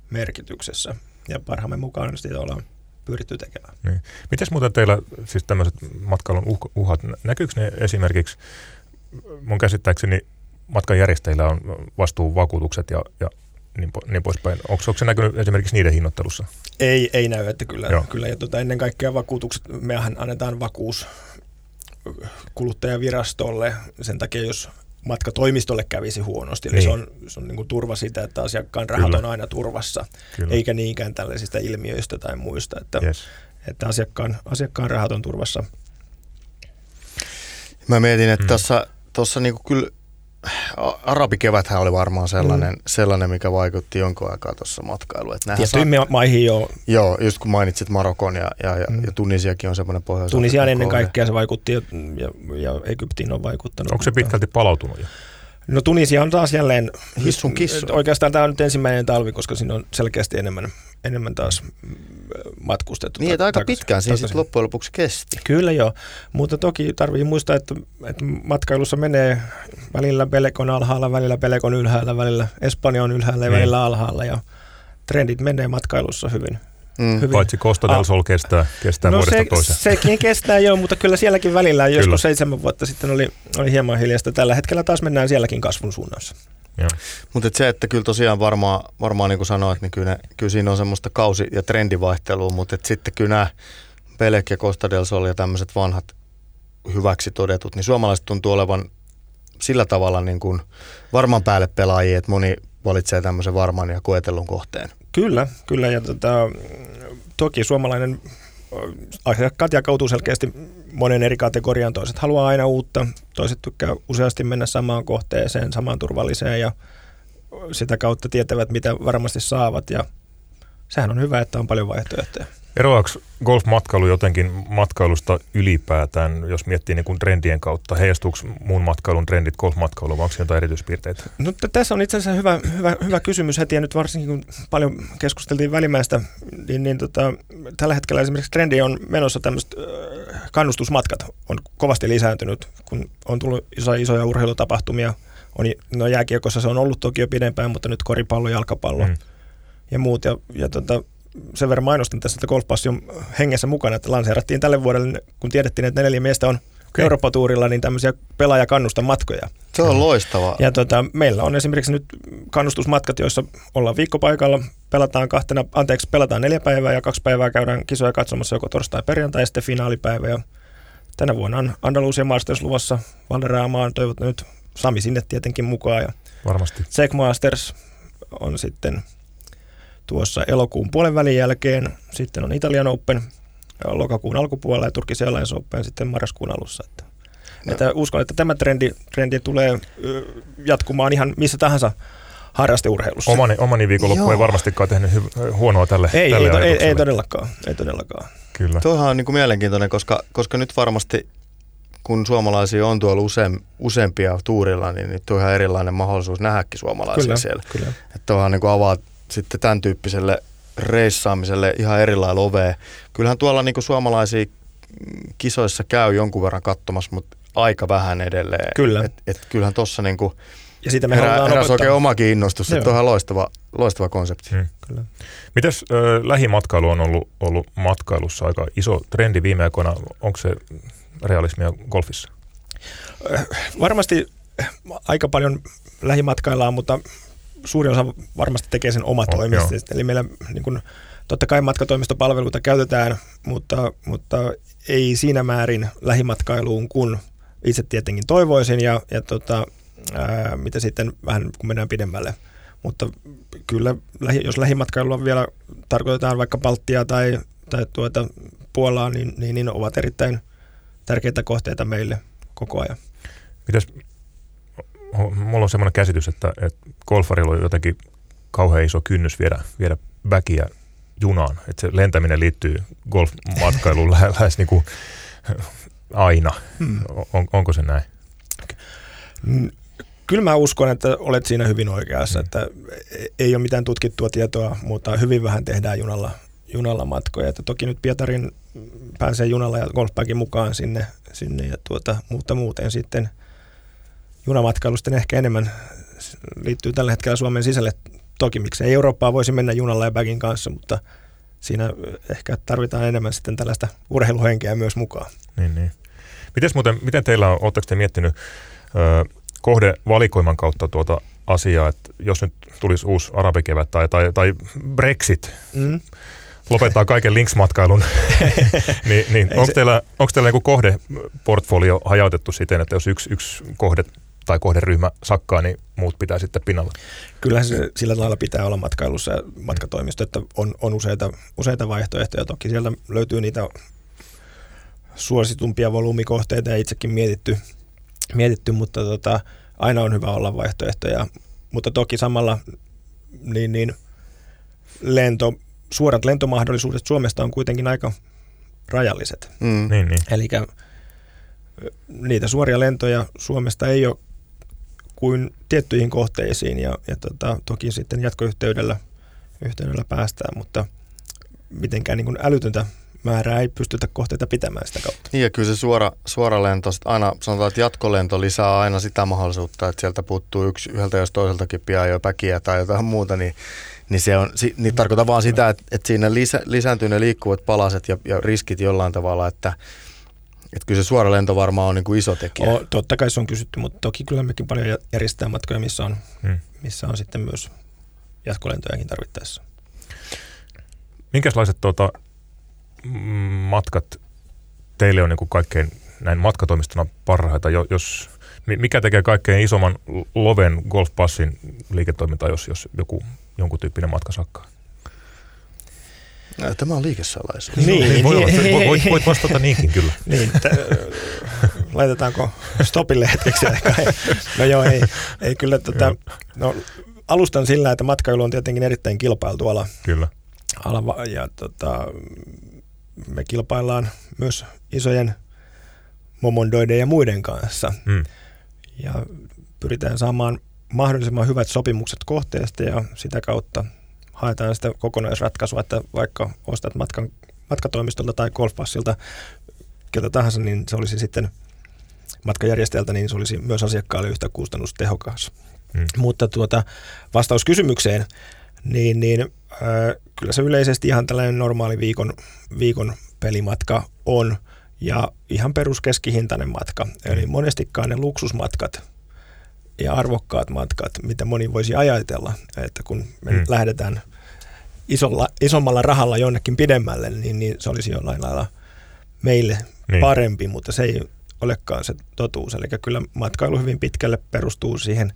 [SPEAKER 2] merkityksessä. Ja parhaamme mukaan sitä ollaan pyritty tekemään.
[SPEAKER 1] Niin. Mites muuten teillä siis tämmöiset matkailun uh, uhat, näkyykö ne esimerkiksi, mun käsittääkseni matkanjärjestäjillä on vastuuvakuutukset ja, ja niin, po, niin poispäin. Onko, onko se näkynyt esimerkiksi niiden hinnoittelussa?
[SPEAKER 2] Ei, ei näy, että kyllä.
[SPEAKER 1] Joo.
[SPEAKER 2] kyllä ja tuota, ennen kaikkea vakuutukset, mehän annetaan vakuus kuluttajavirastolle sen takia, jos matkatoimistolle kävisi huonosti. Eli
[SPEAKER 1] Niin.
[SPEAKER 2] se on, se on niin kuin turva sitä, että asiakkaan rahat
[SPEAKER 1] Kyllä.
[SPEAKER 2] on aina turvassa,
[SPEAKER 1] Kyllä.
[SPEAKER 2] eikä niinkään tällaisista ilmiöistä tai muista, että,
[SPEAKER 1] Yes.
[SPEAKER 2] että asiakkaan, asiakkaan rahat on turvassa.
[SPEAKER 3] Mä mietin, että
[SPEAKER 1] Mm.
[SPEAKER 3] tuossa tossa niinku kyllä arabikeväthän oli varmaan sellainen,
[SPEAKER 2] Mm.
[SPEAKER 3] sellainen mikä vaikutti jonkun aikaa tuossa matkailuun.
[SPEAKER 2] Tiettyihin ma- maihin jo,
[SPEAKER 3] Joo, just kun mainitsit Marokon ja, ja, ja,
[SPEAKER 2] Mm.
[SPEAKER 3] ja Tunisiakin on semmoinen pohjois
[SPEAKER 2] Tunisiaan ennen kaikkea se vaikutti ja, ja, ja Egyptiin on vaikuttanut.
[SPEAKER 1] Onko se pitkälti palautunut jo?
[SPEAKER 2] No Tunisia on taas jälleen,
[SPEAKER 3] Hissun kissu.
[SPEAKER 2] oikeastaan tämä on nyt ensimmäinen talvi, koska siinä on selkeästi enemmän, enemmän taas matkustettu.
[SPEAKER 3] Niin, että aika
[SPEAKER 2] takaisin-
[SPEAKER 3] pitkään siinä sitten loppujen lopuksi kesti.
[SPEAKER 2] Kyllä joo, mutta toki tarvii muistaa, että, että matkailussa menee välillä Pelekon alhaalla, välillä Pelekon ylhäällä, välillä Espanja on ylhäällä ja
[SPEAKER 1] Niin.
[SPEAKER 2] välillä alhaalla ja trendit menee matkailussa hyvin.
[SPEAKER 3] Mm.
[SPEAKER 2] hyvin.
[SPEAKER 1] Paitsi Costa del
[SPEAKER 2] Ah.
[SPEAKER 1] Sol kestää, kestää
[SPEAKER 2] no
[SPEAKER 1] vuodesta
[SPEAKER 2] se,
[SPEAKER 1] toiseen.
[SPEAKER 2] sekin kestää joo, mutta kyllä sielläkin välillä,
[SPEAKER 1] Kyllä.
[SPEAKER 2] joskus seitsemän vuotta sitten oli, oli hieman hiljasta. Tällä hetkellä taas mennään sielläkin kasvun suunnassa.
[SPEAKER 3] Mutta se, että kyllä tosiaan varmaan, varmaan niin kuin sanoit, niin kyllä, ne, kyllä siinä on semmoista kausi- ja trendivaihtelua, mutta et sitten kyllä nämä Pelek ja Costa del Sol ja tämmöiset vanhat hyväksi todetut, niin suomalaiset tuntuu olevan sillä tavalla niin kuin varman päälle pelaajia, että moni valitsee tämmöisen varman ja koetellun kohteen.
[SPEAKER 2] Kyllä, kyllä. Ja tota, toki suomalainen ö, asiakkaat jakautuu selkeästi monen eri kategoriaan. Toiset haluaa aina uutta, toiset tykkää useasti mennä samaan kohteeseen, samaan turvalliseen ja sitä kautta tietävät, mitä varmasti saavat. Ja sehän on hyvä, että on paljon vaihtoehtoja.
[SPEAKER 1] Eroaako golfmatkailu jotenkin matkailusta ylipäätään, jos miettii niin kuin trendien kautta? Heijastuuko muun matkailun trendit golfmatkailuun, vai onko jotain erityispiirteitä?
[SPEAKER 2] No, t- tässä on itse asiassa hyvä, hyvä, hyvä kysymys heti, ja nyt varsinkin kun paljon keskusteltiin välimäistä, niin, niin tota, tällä hetkellä esimerkiksi trendi on menossa tämmöiset kannustusmatkat on kovasti lisääntynyt, kun on tullut iso, isoja urheilutapahtumia. On, no jääkiekossa se on ollut toki jo pidempään, mutta nyt koripallo, jalkapallo
[SPEAKER 1] mm.
[SPEAKER 2] ja muut. Ja, ja tota, sen verran mainostin tässä, että golfpassi on hengessä mukana, että lanseerattiin tälle vuodelle, kun tiedettiin, että neljä miestä on
[SPEAKER 1] Okei.
[SPEAKER 2] Eurooppa-tuurilla, niin tämmöisiä pelaajakannusta matkoja.
[SPEAKER 3] Se on loistavaa.
[SPEAKER 2] Ja tota, meillä on esimerkiksi nyt kannustusmatkat, joissa ollaan viikkopaikalla, pelataan kahtena, anteeksi, pelataan neljä päivää ja kaksi päivää käydään kisoja katsomassa joko torstai ja perjantai ja sitten finaalipäivä. Ja tänä vuonna on Andalusia Masters luvassa, Valderaamaa on toivottu nyt Sami sinne tietenkin mukaan ja
[SPEAKER 1] Varmasti.
[SPEAKER 2] Czech Masters on sitten tuossa elokuun puolen välin jälkeen. Sitten on Italian Open lokakuun alkupuolella ja Turkis Airlines Open sitten marraskuun alussa. Että,
[SPEAKER 3] No.
[SPEAKER 2] että uskon, että tämä trendi, trendi tulee jatkumaan ihan missä tahansa harrasteurheilussa.
[SPEAKER 1] Omani, omani viikonloppu
[SPEAKER 3] Joo.
[SPEAKER 1] ei varmastikaan tehnyt hyv- huonoa tälle,
[SPEAKER 2] ei,
[SPEAKER 1] tälle
[SPEAKER 2] ei, to- ei, ei, todellakaan, ei todellakaan.
[SPEAKER 1] Kyllä.
[SPEAKER 3] Tuohan on niin kuin mielenkiintoinen, koska, koska nyt varmasti kun suomalaisia on tuolla useam, useampia tuurilla, niin nyt on ihan erilainen mahdollisuus nähdäkin suomalaisia
[SPEAKER 2] Kyllä,
[SPEAKER 3] siellä.
[SPEAKER 2] kyllä.
[SPEAKER 3] Että tuohan niin kuin avaa sitten tämän tyyppiselle reissaamiselle ihan eri lailla ovea. Kyllähän tuolla niin suomalaisia kisoissa käy jonkun verran katsomassa, mutta aika vähän edelleen.
[SPEAKER 2] Kyllä.
[SPEAKER 3] Et, et kyllähän tuossa niin kuin
[SPEAKER 2] Ja sitä me
[SPEAKER 3] Herää,
[SPEAKER 2] halutaan
[SPEAKER 3] heräs
[SPEAKER 2] opettaa.
[SPEAKER 3] oikein omakin innostus,
[SPEAKER 2] Joo.
[SPEAKER 3] että on ihan loistava, loistava konsepti.
[SPEAKER 1] Hmm.
[SPEAKER 2] Kyllä.
[SPEAKER 1] Mites ö, lähimatkailu on ollut, ollut matkailussa aika iso trendi viime aikoina? Onko se realismia golfissa?
[SPEAKER 2] Varmasti aika paljon lähimatkaillaan, mutta suurin osa varmasti tekee sen omatoimisesti. Eli meillä niin kuin, totta kai matkatoimistopalveluita käytetään, mutta, mutta ei siinä määrin lähimatkailuun kuin itse tietenkin toivoisin ja, ja tota, ää, mitä sitten vähän kun mennään pidemmälle. Mutta kyllä, jos lähimatkailua vielä tarkoitetaan vaikka Baltia tai, tai tuota Puolaa, niin, niin, niin ovat erittäin tärkeitä kohteita meille koko ajan.
[SPEAKER 1] Mites, ho- mulla on semmoinen käsitys, että, että golfarilla on jotenkin kauhean iso kynnys viedä, viedä väkiä junaan. Että se lentäminen liittyy golfmatkailuun *laughs* lä- lähes niin kuin aina.
[SPEAKER 2] Hmm.
[SPEAKER 1] On, onko se näin?
[SPEAKER 2] Kyllä mä uskon, että olet siinä hyvin oikeassa,
[SPEAKER 1] Mm.
[SPEAKER 2] että ei ole mitään tutkittua tietoa, mutta hyvin vähän tehdään junalla, junalla matkoja. Että toki nyt Pietarin pääsee junalla ja golfbagin mukaan sinne, sinne ja tuota, mutta muuten sitten junamatkailusten ehkä enemmän liittyy tällä hetkellä Suomen sisälle. Toki miksei Eurooppaa voisi mennä junalla ja bagin kanssa, mutta siinä ehkä tarvitaan enemmän sitten tällaista urheiluhenkeä myös mukaan.
[SPEAKER 1] Niin, niin. Mites muuten, miten teillä on, oletteko te miettinyt ö, kohdevalikoiman kautta tuota asiaa, että jos nyt tulisi uusi arabikevät tai, tai, tai Brexit,
[SPEAKER 2] Mm.
[SPEAKER 1] lopettaa kaiken linksmatkailun, *laughs* niin, niin onko teillä, onko teillä joku kohdeportfolio hajautettu siten, että jos yksi, yksi kohde tai kohderyhmä sakkaa, niin muut pitää sitten pinnalla?
[SPEAKER 2] Kyllähän se sillä lailla pitää olla matkailussa ja matkatoimisto, että on, on useita, useita vaihtoehtoja. Toki sieltä löytyy niitä suositumpia volyymikohteita ja itsekin mietitty, mietitty mutta tota, aina on hyvä olla vaihtoehtoja. Mutta toki samalla niin, niin lento, suorat lentomahdollisuudet Suomesta on kuitenkin aika rajalliset.
[SPEAKER 3] Mm.
[SPEAKER 1] Niin, niin.
[SPEAKER 2] Eli niitä suoria lentoja Suomesta ei ole kuin tiettyihin kohteisiin ja, ja tota, toki sitten jatkoyhteydellä yhteydellä päästään, mutta mitenkään niin kuin älytöntä määrää ei pystytä kohteita pitämään sitä kautta.
[SPEAKER 3] Niin ja kyllä se suora, suora lento, aina sanotaan, että jatkolento lisää aina sitä mahdollisuutta, että sieltä puuttuu yksi, yhdeltä jos toiseltakin pian jo päkiä tai jotain muuta, niin, niin se on, niin tarkoitan vaan sitä, että, että siinä lisä, lisääntyy ne liikkuvat palaset ja, ja riskit jollain tavalla, että, että kyllä se suora lento varmaan on niin kuin iso tekijä.
[SPEAKER 2] O, totta kai se on kysytty, mutta toki kyllä mekin paljon jä- järjestää matkoja, missä on,
[SPEAKER 1] Hmm.
[SPEAKER 2] missä on sitten myös jatkolentojakin tarvittaessa.
[SPEAKER 1] Minkälaiset tuota, matkat teille on niin kuin kaikkein näin matkatoimistona parhaita, jo- jos, mi- mikä tekee kaikkein isomman loven golfpassin liiketoimintaa, jos, jos joku jonkun tyyppinen matka sakkaa?
[SPEAKER 3] No, Tämä on liikesalaisuus.
[SPEAKER 2] Niin,
[SPEAKER 1] voi
[SPEAKER 2] niin.
[SPEAKER 1] olla, voit, voit, voit vastata niinkin kyllä. *laughs*
[SPEAKER 2] Niin, t- laitetaanko stopille hetkeksi *laughs* aikaa? No joo, ei, ei kyllä. Tota, no, alustan sillä, että matkailu on tietenkin erittäin kilpailtu ala,
[SPEAKER 1] kyllä.
[SPEAKER 2] ala ja tota, me kilpaillaan myös isojen momondoiden ja muiden kanssa
[SPEAKER 1] Mm.
[SPEAKER 2] ja pyritään saamaan mahdollisimman hyvät sopimukset kohteesta ja sitä kautta haetaan sitä kokonaisratkaisua, että vaikka ostat matkan, matkatoimistolta tai golfpassilta keltä tahansa, niin se olisi sitten matkajärjestäjältä, niin se olisi myös asiakkaalle yhtä kustannustehokas.
[SPEAKER 1] Mm.
[SPEAKER 2] Mutta tuota, vastaus kysymykseen, niin, niin äh, kyllä se yleisesti ihan tällainen normaali viikon, viikon pelimatka on ja ihan peruskeskihintainen matka. Eli monestikaan ne luksusmatkat ja arvokkaat matkat, mitä moni voisi ajatella, että kun me
[SPEAKER 1] Mm.
[SPEAKER 2] lähdetään isolla, isommalla rahalla jonnekin pidemmälle, niin, niin se olisi jollain lailla meille
[SPEAKER 1] Niin.
[SPEAKER 2] parempi, mutta se ei olekaan se totuus. Eli kyllä matkailu hyvin pitkälle perustuu siihen,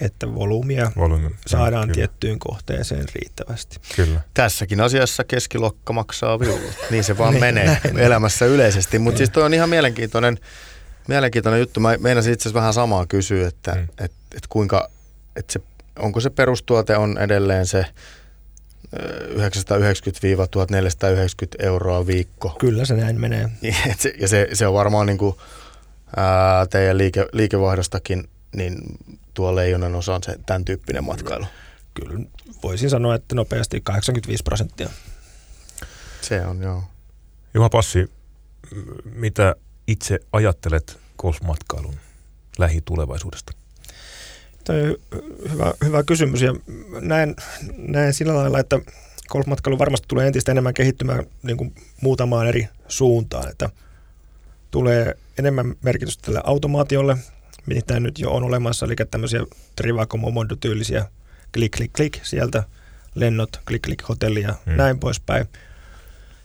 [SPEAKER 2] että volyymia
[SPEAKER 1] Volyymi.
[SPEAKER 2] saadaan
[SPEAKER 1] kyllä.
[SPEAKER 2] tiettyyn kohteeseen riittävästi.
[SPEAKER 1] Kyllä.
[SPEAKER 3] Tässäkin asiassa keskiluokka maksaa viulut. Niin se vaan *laughs*
[SPEAKER 2] Niin,
[SPEAKER 3] menee
[SPEAKER 2] näin.
[SPEAKER 3] elämässä yleisesti. Mutta siis toi on ihan mielenkiintoinen, mielenkiintoinen juttu. Mä meinasin itse asiassa vähän samaa kysyä, että
[SPEAKER 1] Mm.
[SPEAKER 3] et, et kuinka, et se, onko se perustuote on edelleen se ö, 990-1490 euroa viikko.
[SPEAKER 2] Kyllä se näin menee. *laughs*
[SPEAKER 3] Et se, ja se, se on varmaan niin kuin, ää, teidän liike, liikevaihdostakin, niin tuo leijonan osa on se tämän tyyppinen matkailu.
[SPEAKER 2] Kyllä voisin sanoa, että nopeasti 85 prosenttia.
[SPEAKER 3] Se on joo.
[SPEAKER 1] Juha Passi, mitä itse ajattelet golfmatkailun lähitulevaisuudesta?
[SPEAKER 2] Toi on hyvä, hyvä kysymys ja näen, näen sillä lailla, että golfmatkailu varmasti tulee entistä enemmän kehittymään niin kuin muutamaan eri suuntaan, että tulee enemmän merkitystä tälle automaatiolle, mitä nyt jo on olemassa, eli tämmöisiä Trivago Momondo-tyylisiä klik, klik, klik sieltä, lennot, klik, klik, hotelli ja hmm. näin poispäin.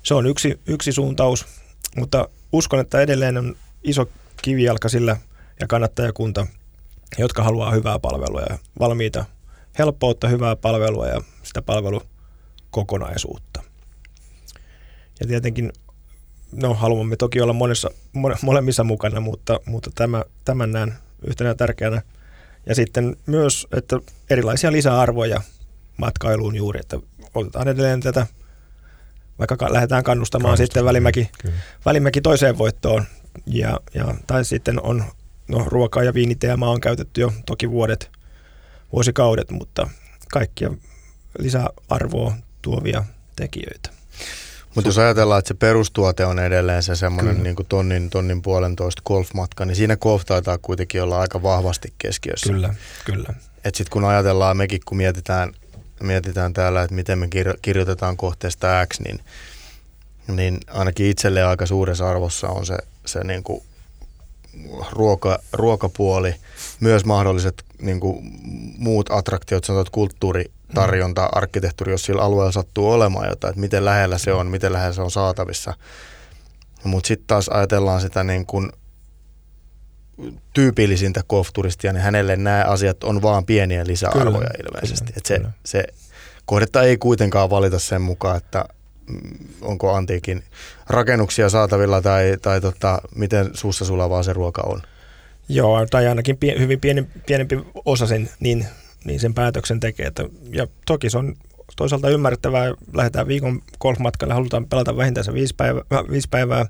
[SPEAKER 2] Se on yksi, yksi suuntaus, mutta uskon, että edelleen on iso kivijalka sillä ja kannattajakunta, jotka haluaa hyvää palvelua ja valmiita helppoutta, hyvää palvelua ja sitä palvelukokonaisuutta. Ja tietenkin, no haluamme toki olla monessa, molemmissa mukana, mutta, mutta tämä, tämän näen yhtenä tärkeänä. Ja sitten myös, että erilaisia lisäarvoja matkailuun juuri, että otetaan edelleen tätä, vaikka lähdetään kannustamaan sitten Välimäki, Välimäki toiseen voittoon, ja, ja, tai sitten on no, ruokaa ja viiniteemaa on käytetty jo toki vuodet, vuosikaudet, mutta kaikkia lisäarvoa tuovia tekijöitä.
[SPEAKER 3] Mutta jos ajatellaan, että se perustuote on edelleen se semmoinen niin tonnin, tonnin puolentoista golfmatka, niin siinä golf taitaa kuitenkin olla aika vahvasti keskiössä.
[SPEAKER 2] Kyllä, kyllä.
[SPEAKER 3] Et sit kun ajatellaan, mekin kun mietitään, mietitään täällä, että miten me kirjoitetaan kohteesta X, niin, niin ainakin itselle aika suuressa arvossa on se, se niin kuin ruoka, ruokapuoli, myös mahdolliset niin kuin muut attraktiot, sanotaan kulttuuritarjonta, arkkitehtuuri, jos sillä alueella sattuu olemaan jotain, että miten lähellä se on, miten lähellä se on saatavissa. Mutta sitten taas ajatellaan sitä niin kuin tyypillisintä golfturistia, niin hänelle nämä asiat on vaan pieniä lisäarvoja kyllä, ilmeisesti. Kyllä, Et se, kyllä. se kohdetta ei kuitenkaan valita sen mukaan, että Mm, onko antiikin rakennuksia saatavilla tai, tai tota, miten suussa sulavaa se ruoka on?
[SPEAKER 2] Joo, tai ainakin pie, hyvin pieni, pienempi osa sen, niin, niin sen päätöksen tekee. Että, ja toki se on toisaalta ymmärrettävää, lähdetään viikon golfmatkalle, halutaan pelata vähintään se viisi päivää, viisi päivää.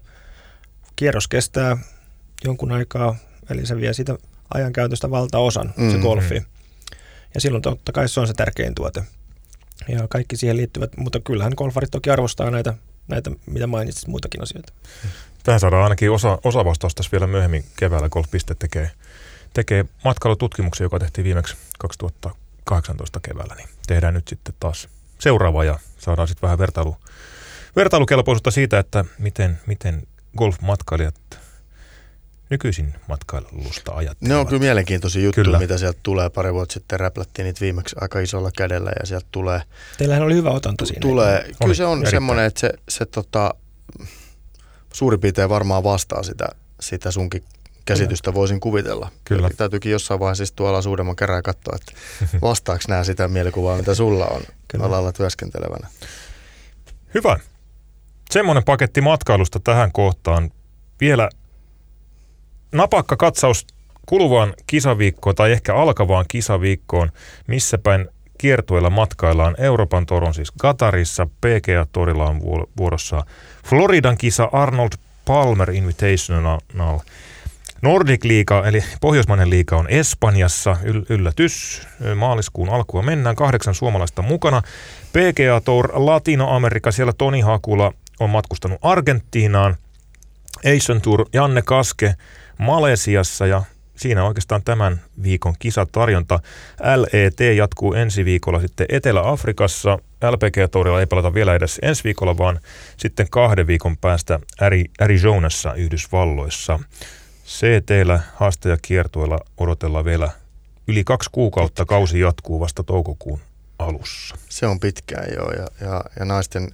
[SPEAKER 2] Kierros kestää jonkun aikaa, eli se vie siitä ajankäytöstä valtaosan, mm-hmm. se golfi. Ja silloin totta kai se on se tärkein tuote ja kaikki siihen liittyvät, mutta kyllähän golfarit toki arvostaa näitä, näitä mitä mainitsit, muitakin asioita.
[SPEAKER 1] Tähän saadaan ainakin osa, osa vastausta vielä myöhemmin keväällä. Golfpiste tekee, tekee matkailututkimuksen, joka tehtiin viimeksi 2018 keväällä, niin tehdään nyt sitten taas seuraava ja saadaan sitten vähän vertailu, vertailukelpoisuutta siitä, että miten, miten golfmatkailijat nykyisin matkailusta ajattelevat.
[SPEAKER 3] Ne on kyllä mielenkiintoisia juttuja, kyllä. mitä sieltä tulee. Pari vuotta sitten räplättiin niitä viimeksi aika isolla kädellä ja sieltä tulee...
[SPEAKER 2] Teillähän oli hyvä otanta siinä.
[SPEAKER 3] Tulee. Kyllä oli, se on erittäin. semmoinen, että se, se tota, suurin piirtein varmaan vastaa sitä, sitä sunkin käsitystä kyllä. voisin kuvitella. Kyllä. Eli täytyykin jossain vaiheessa siis tuolla suuremman kerran katsoa, että *laughs* vastaako nämä sitä mielikuvaa, mitä sulla on kyllä. alalla työskentelevänä.
[SPEAKER 1] Hyvä. Semmoinen paketti matkailusta tähän kohtaan. Vielä napakka katsaus kuluvaan kisaviikkoon tai ehkä alkavaan kisaviikkoon, missä päin kiertueilla matkaillaan Euroopan toron siis Katarissa, PGA-torilla on vuorossa Floridan kisa Arnold Palmer Invitational. Nordic Liiga, eli Pohjoismainen liiga on Espanjassa, Yl- yllätys, maaliskuun alkua mennään, kahdeksan suomalaista mukana. PGA Tour Latino-Amerikka, siellä Toni Hakula on matkustanut Argentiinaan. Asian Tour Janne Kaske Malesiassa ja siinä oikeastaan tämän viikon kisatarjonta. LET jatkuu ensi viikolla sitten Etelä-Afrikassa. LPG-torilla ei pelata vielä edes ensi viikolla, vaan sitten kahden viikon päästä Arizonassa Yhdysvalloissa. CTllä haastajakiertueella odotellaan vielä yli kaksi kuukautta. Kausi jatkuu vasta toukokuun alussa.
[SPEAKER 3] Se on pitkään joo ja, ja, ja naisten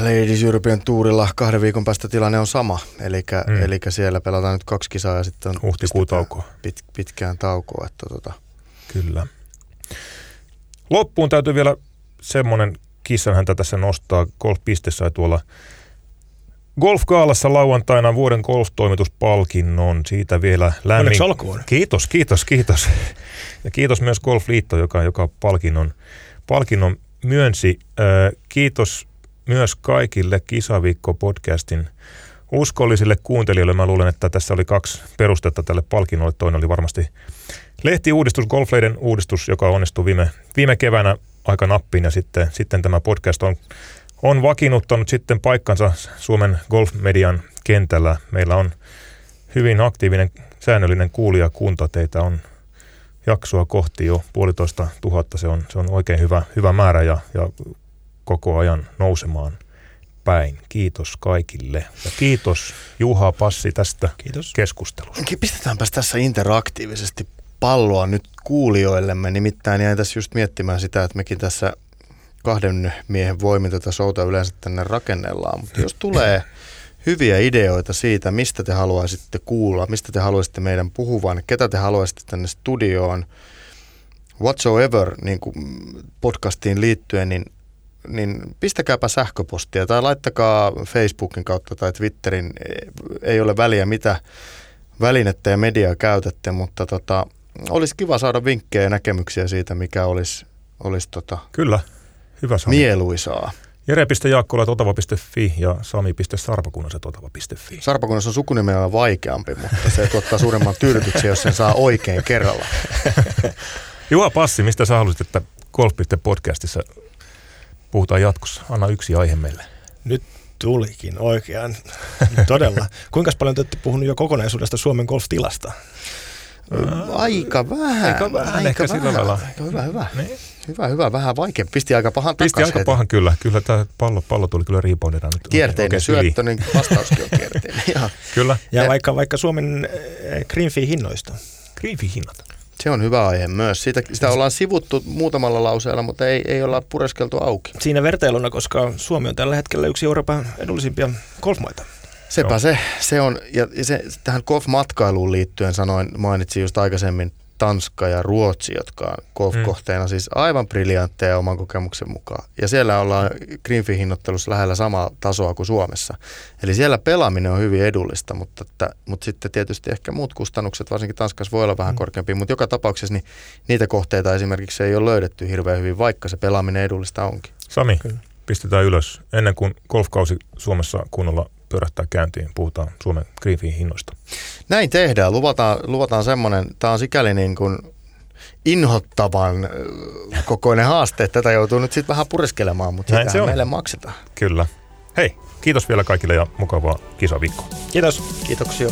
[SPEAKER 3] Ladies European Tourilla kahden viikon päästä tilanne on sama. Eli mm. siellä pelataan nyt kaksi kisaa ja sitten on
[SPEAKER 1] Huhtikuun taukoa.
[SPEAKER 3] Pit, pitkään taukoa. Että tota.
[SPEAKER 1] Kyllä. Loppuun täytyy vielä semmoinen kissan häntä tässä nostaa. Golf-piste sai tuolla Golf-kaalassa lauantaina vuoden golf-toimituspalkinnon. Siitä vielä lämmin. Kiitos, kiitos, kiitos. Ja kiitos myös Golf-liitto, joka, joka palkinnon, palkinnon myönsi. kiitos myös kaikille Kisaviikko-podcastin uskollisille kuuntelijoille. Mä luulen, että tässä oli kaksi perustetta tälle palkinnolle. Toinen oli varmasti lehtiuudistus, Golfleiden uudistus, joka onnistui viime, viime keväänä aika nappiin ja sitten, sitten tämä podcast on, on vakiinnuttanut sitten paikkansa Suomen golfmedian kentällä. Meillä on hyvin aktiivinen, säännöllinen kuulijakunta. Teitä on jaksoa kohti jo puolitoista tuhatta. Se on, se on oikein hyvä, hyvä määrä ja, ja koko ajan nousemaan päin. Kiitos kaikille. Ja kiitos Juha Passi tästä
[SPEAKER 2] Kiitos.
[SPEAKER 1] keskustelusta.
[SPEAKER 3] Pistetäänpäs tässä interaktiivisesti palloa nyt kuulijoillemme. Nimittäin jäin tässä just miettimään sitä, että mekin tässä kahden miehen voimin tätä showta yleensä tänne rakennellaan. Mutta jos tulee hyviä ideoita siitä, mistä te haluaisitte kuulla, mistä te haluaisitte meidän puhuvan, ketä te haluaisitte tänne studioon, whatsoever niin kuin podcastiin liittyen, niin, niin pistäkääpä sähköpostia tai laittakaa Facebookin kautta tai Twitterin, ei ole väliä mitä välinettä ja mediaa käytätte, mutta tota, olisi kiva saada vinkkejä ja näkemyksiä siitä, mikä olisi, olisi tota,
[SPEAKER 1] Kyllä, hyvä Sami.
[SPEAKER 3] mieluisaa.
[SPEAKER 1] Jere.jaakkola.otava.fi ja sami.sarpakunnaset.otava.fi.
[SPEAKER 3] Sarpakunnassa on sukunimellä vaikeampi, mutta se tuottaa suuremman tyydytyksen, jos sen saa oikein kerralla. *laughs*
[SPEAKER 1] Juha Passi, mistä sä haluaisit, että Golf.podcastissa puhutaan jatkossa? Anna yksi aihe meille.
[SPEAKER 2] Nyt tulikin oikein. Todella. *laughs* Kuinka paljon te olette puhunut jo kokonaisuudesta Suomen golftilasta?
[SPEAKER 3] Aika vähän.
[SPEAKER 1] Aika vähän, ehkä sillä lailla.
[SPEAKER 3] Aika hyvä, hyvä.
[SPEAKER 1] Niin.
[SPEAKER 3] Hyvä, hyvä. Vähän vaikea. Pisti aika pahan
[SPEAKER 1] Pisti
[SPEAKER 3] takas
[SPEAKER 1] aika
[SPEAKER 3] heti.
[SPEAKER 1] pahan kyllä. Kyllä tämä pallo, pallo tuli kyllä reboundina nyt.
[SPEAKER 3] Kierteinen syöttö, niin vastauskin on kierteinen. *laughs*
[SPEAKER 1] Kyllä.
[SPEAKER 2] Ja
[SPEAKER 3] Ne-
[SPEAKER 2] vaikka, vaikka Suomen eh, green fee hinnoista.
[SPEAKER 1] Greenfee-hinnat.
[SPEAKER 3] Se on hyvä aihe myös. Siitä, sitä ollaan sivuttu muutamalla lauseella, mutta ei, ei olla pureskeltu auki.
[SPEAKER 2] Siinä vertailuna, koska Suomi on tällä hetkellä yksi Euroopan edullisimpia golfmaita.
[SPEAKER 3] Sepä se, se on, ja se, tähän golf-matkailuun liittyen sanoin, mainitsin just aikaisemmin Tanska ja Ruotsi, jotka on golf-kohteena, siis aivan briljantteja oman kokemuksen mukaan. Ja siellä ollaan Greenfee-hinnoittelussa lähellä samaa tasoa kuin Suomessa. Eli siellä pelaaminen on hyvin edullista, mutta, että, mutta sitten tietysti ehkä muut kustannukset, varsinkin Tanskassa voi olla vähän korkeampia, mutta joka tapauksessa niin niitä kohteita esimerkiksi ei ole löydetty hirveän hyvin, vaikka se pelaaminen edullista onkin.
[SPEAKER 1] Sami, pistetään ylös. Ennen kuin golfkausi Suomessa kunnolla pyörähtää käyntiin, puhutaan Suomen Greenfee-hinnoista.
[SPEAKER 3] Näin tehdään. Luvataan, luvataan semmoinen, tämä on sikäli niin kuin inhottavan kokoinen haaste, että tätä joutuu nyt sitten vähän pureskelemaan, mutta
[SPEAKER 1] Näin se
[SPEAKER 3] sitä
[SPEAKER 1] on.
[SPEAKER 3] meille maksetaan.
[SPEAKER 1] Kyllä. Hei, kiitos vielä kaikille ja mukavaa kisaviikkoa.
[SPEAKER 2] Kiitos.
[SPEAKER 3] Kiitoksia.